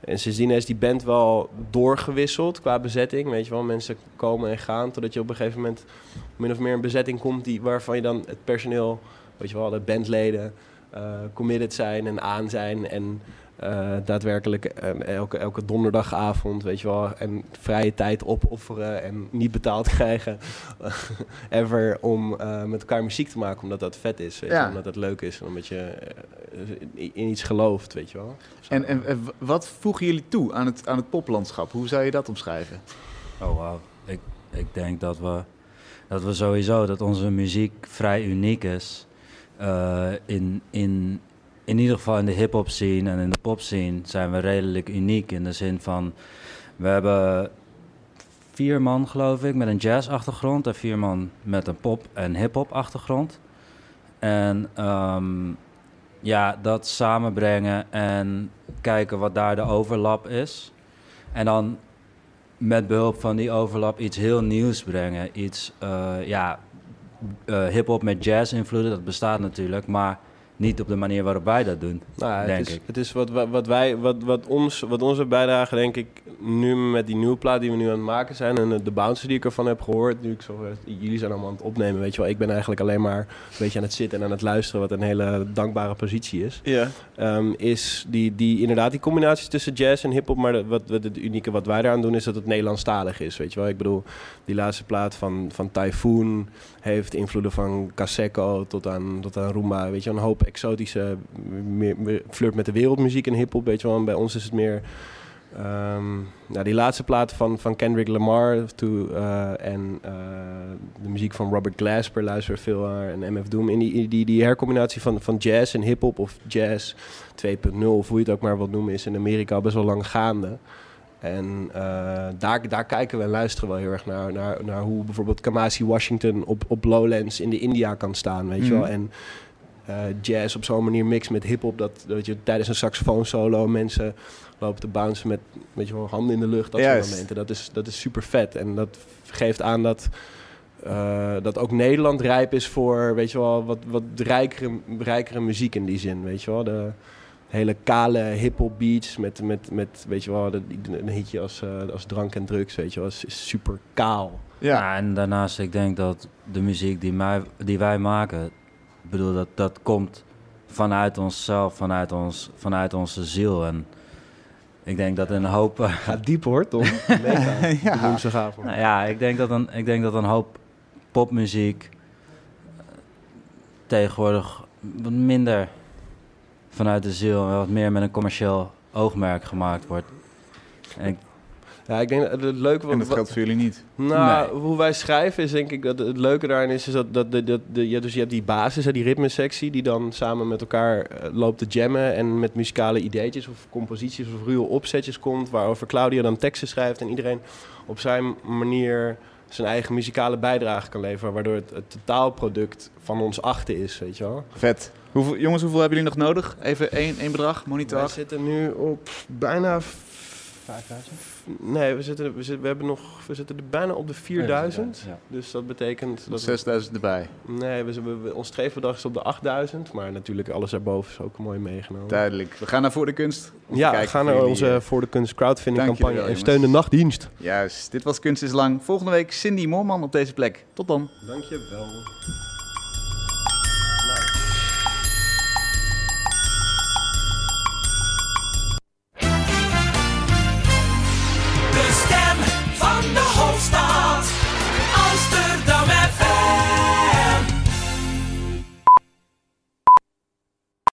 en sindsdien is die band wel doorgewisseld qua bezetting. Weet je wel, mensen komen en gaan. Totdat je op een gegeven moment min of meer een bezetting komt die, waarvan je dan het personeel, weet je wel, de bandleden uh, committed zijn en aan zijn. En uh, daadwerkelijk elke, elke donderdagavond, weet je wel, en vrije tijd opofferen en niet betaald krijgen. ever om uh, met elkaar muziek te maken, omdat dat vet is, weet ja. je, omdat dat leuk is en omdat je in iets gelooft, weet je wel. En, en, wat voegen jullie toe aan het, aan het poplandschap? Hoe zou je dat omschrijven? Oh, wauw. Ik, ik denk dat we, dat we sowieso, dat onze muziek vrij uniek is. Uh, in, in, in ieder geval in de hip-hop scene en in de pop scene zijn we redelijk uniek. In de zin van, we hebben vier man geloof ik met een jazz-achtergrond en vier man met een pop- en hip-hop achtergrond. En um, ja, dat samenbrengen en kijken wat daar de overlap is. En dan met behulp van die overlap iets heel nieuws brengen. Iets, uh, ja, uh, hip-hop met jazz-invloeden, dat bestaat natuurlijk, maar niet op de manier waarop wij dat doen, nou, denk het is, ik. Het is wat, wat, wij, wat, wat, ons, wat onze bijdrage, denk ik, nu met die nieuwe plaat die we nu aan het maken zijn... en de bounces die ik ervan heb gehoord, nu ik zo, jullie zijn allemaal aan het opnemen, weet je wel. Ik ben eigenlijk alleen maar een beetje aan het zitten en aan het luisteren... wat een hele dankbare positie is. Ja. Um, is die, die, inderdaad die combinaties tussen jazz en hiphop... maar wat, wat het unieke wat wij eraan doen is dat het Nederlandstalig is, weet je wel. Ik bedoel, die laatste plaat van, van Typhoon heeft invloeden van Kaseko tot aan, tot aan Roomba, weet je, een hoop exotische, flirt met de wereldmuziek en hip-hop. Weet je wel, bij ons is het meer. Um, nou, die laatste plaat van, van Kendrick Lamar to, uh, en uh, de muziek van Robert Glasper luister veel naar en MF Doom. In die, die, die hercombinatie van, van jazz en hip-hop of jazz 2.0, of hoe je het ook maar wilt noemen, is in Amerika best wel lang gaande. En uh, daar, daar kijken we en luisteren wel heel erg naar, naar, naar hoe bijvoorbeeld Kamasi Washington op, op Lowlands in de India kan staan, weet je wel. Mhm. En uh, jazz op zo'n manier mix met hip-hop. Dat, dat je tijdens een saxofoon solo mensen lopen te bouncen met, met je handen in de lucht. Dat soort momenten. Dat is, dat is super vet. En dat geeft aan dat, uh, dat ook Nederland rijp is voor weet je wel, wat, wat rijkere, rijkere muziek in die zin. Weet je wel. De hele kale hip-hop beats met, met, met weet je wel, een hitje als, uh, als drank en drugs. Weet je wel. Is, is super kaal. Ja. ja. en daarnaast, ik denk dat de muziek die, mij, die wij maken, ik bedoel, dat, dat komt vanuit onszelf, vanuit, ons, vanuit onze ziel. En ik denk dat een hoop... Gaat diep hoor, Tom. ja. Nou ja, ik denk, dat een, ik denk dat een hoop popmuziek eh, tegenwoordig wat minder vanuit de ziel en wat meer met een commercieel oogmerk gemaakt wordt. En ik ja, ik denk dat het leuke... En dat geldt voor jullie niet? Nou, hoe wij schrijven is denk ik dat het leuke daarin is, is dat, dat, dat, dat de, ja, dus je hebt die basis, die ritmesectie, die dan samen met elkaar uh, loopt te jammen en met muzikale ideetjes of composities of ruwe opzetjes komt, waarover Claudia dan teksten schrijft en iedereen op zijn manier zijn eigen muzikale bijdrage kan leveren, waardoor het, het totaalproduct van ons achter is, weet je wel. Vet. Hoeveel, jongens, hoeveel hebben jullie nog nodig? Even één, één bedrag, monitor. We zitten nu op bijna 5000? Nee, we zitten, we, zitten, we, hebben nog, we zitten er bijna op de 4000. Ja. Dus dat betekent... Dat 6000 erbij? Nee, we, we, ons streefbedrag is op de 8000. Maar natuurlijk alles erboven is ook mooi meegenomen. Duidelijk. We gaan naar Voor de Kunst. Ja, we gaan naar onze eh, Voor de Kunst crowdfunding campagne. en steun de nachtdienst. Juist. Dit was Kunst is Lang. Volgende week Cindy Moorman op deze plek. Tot dan. Dankjewel.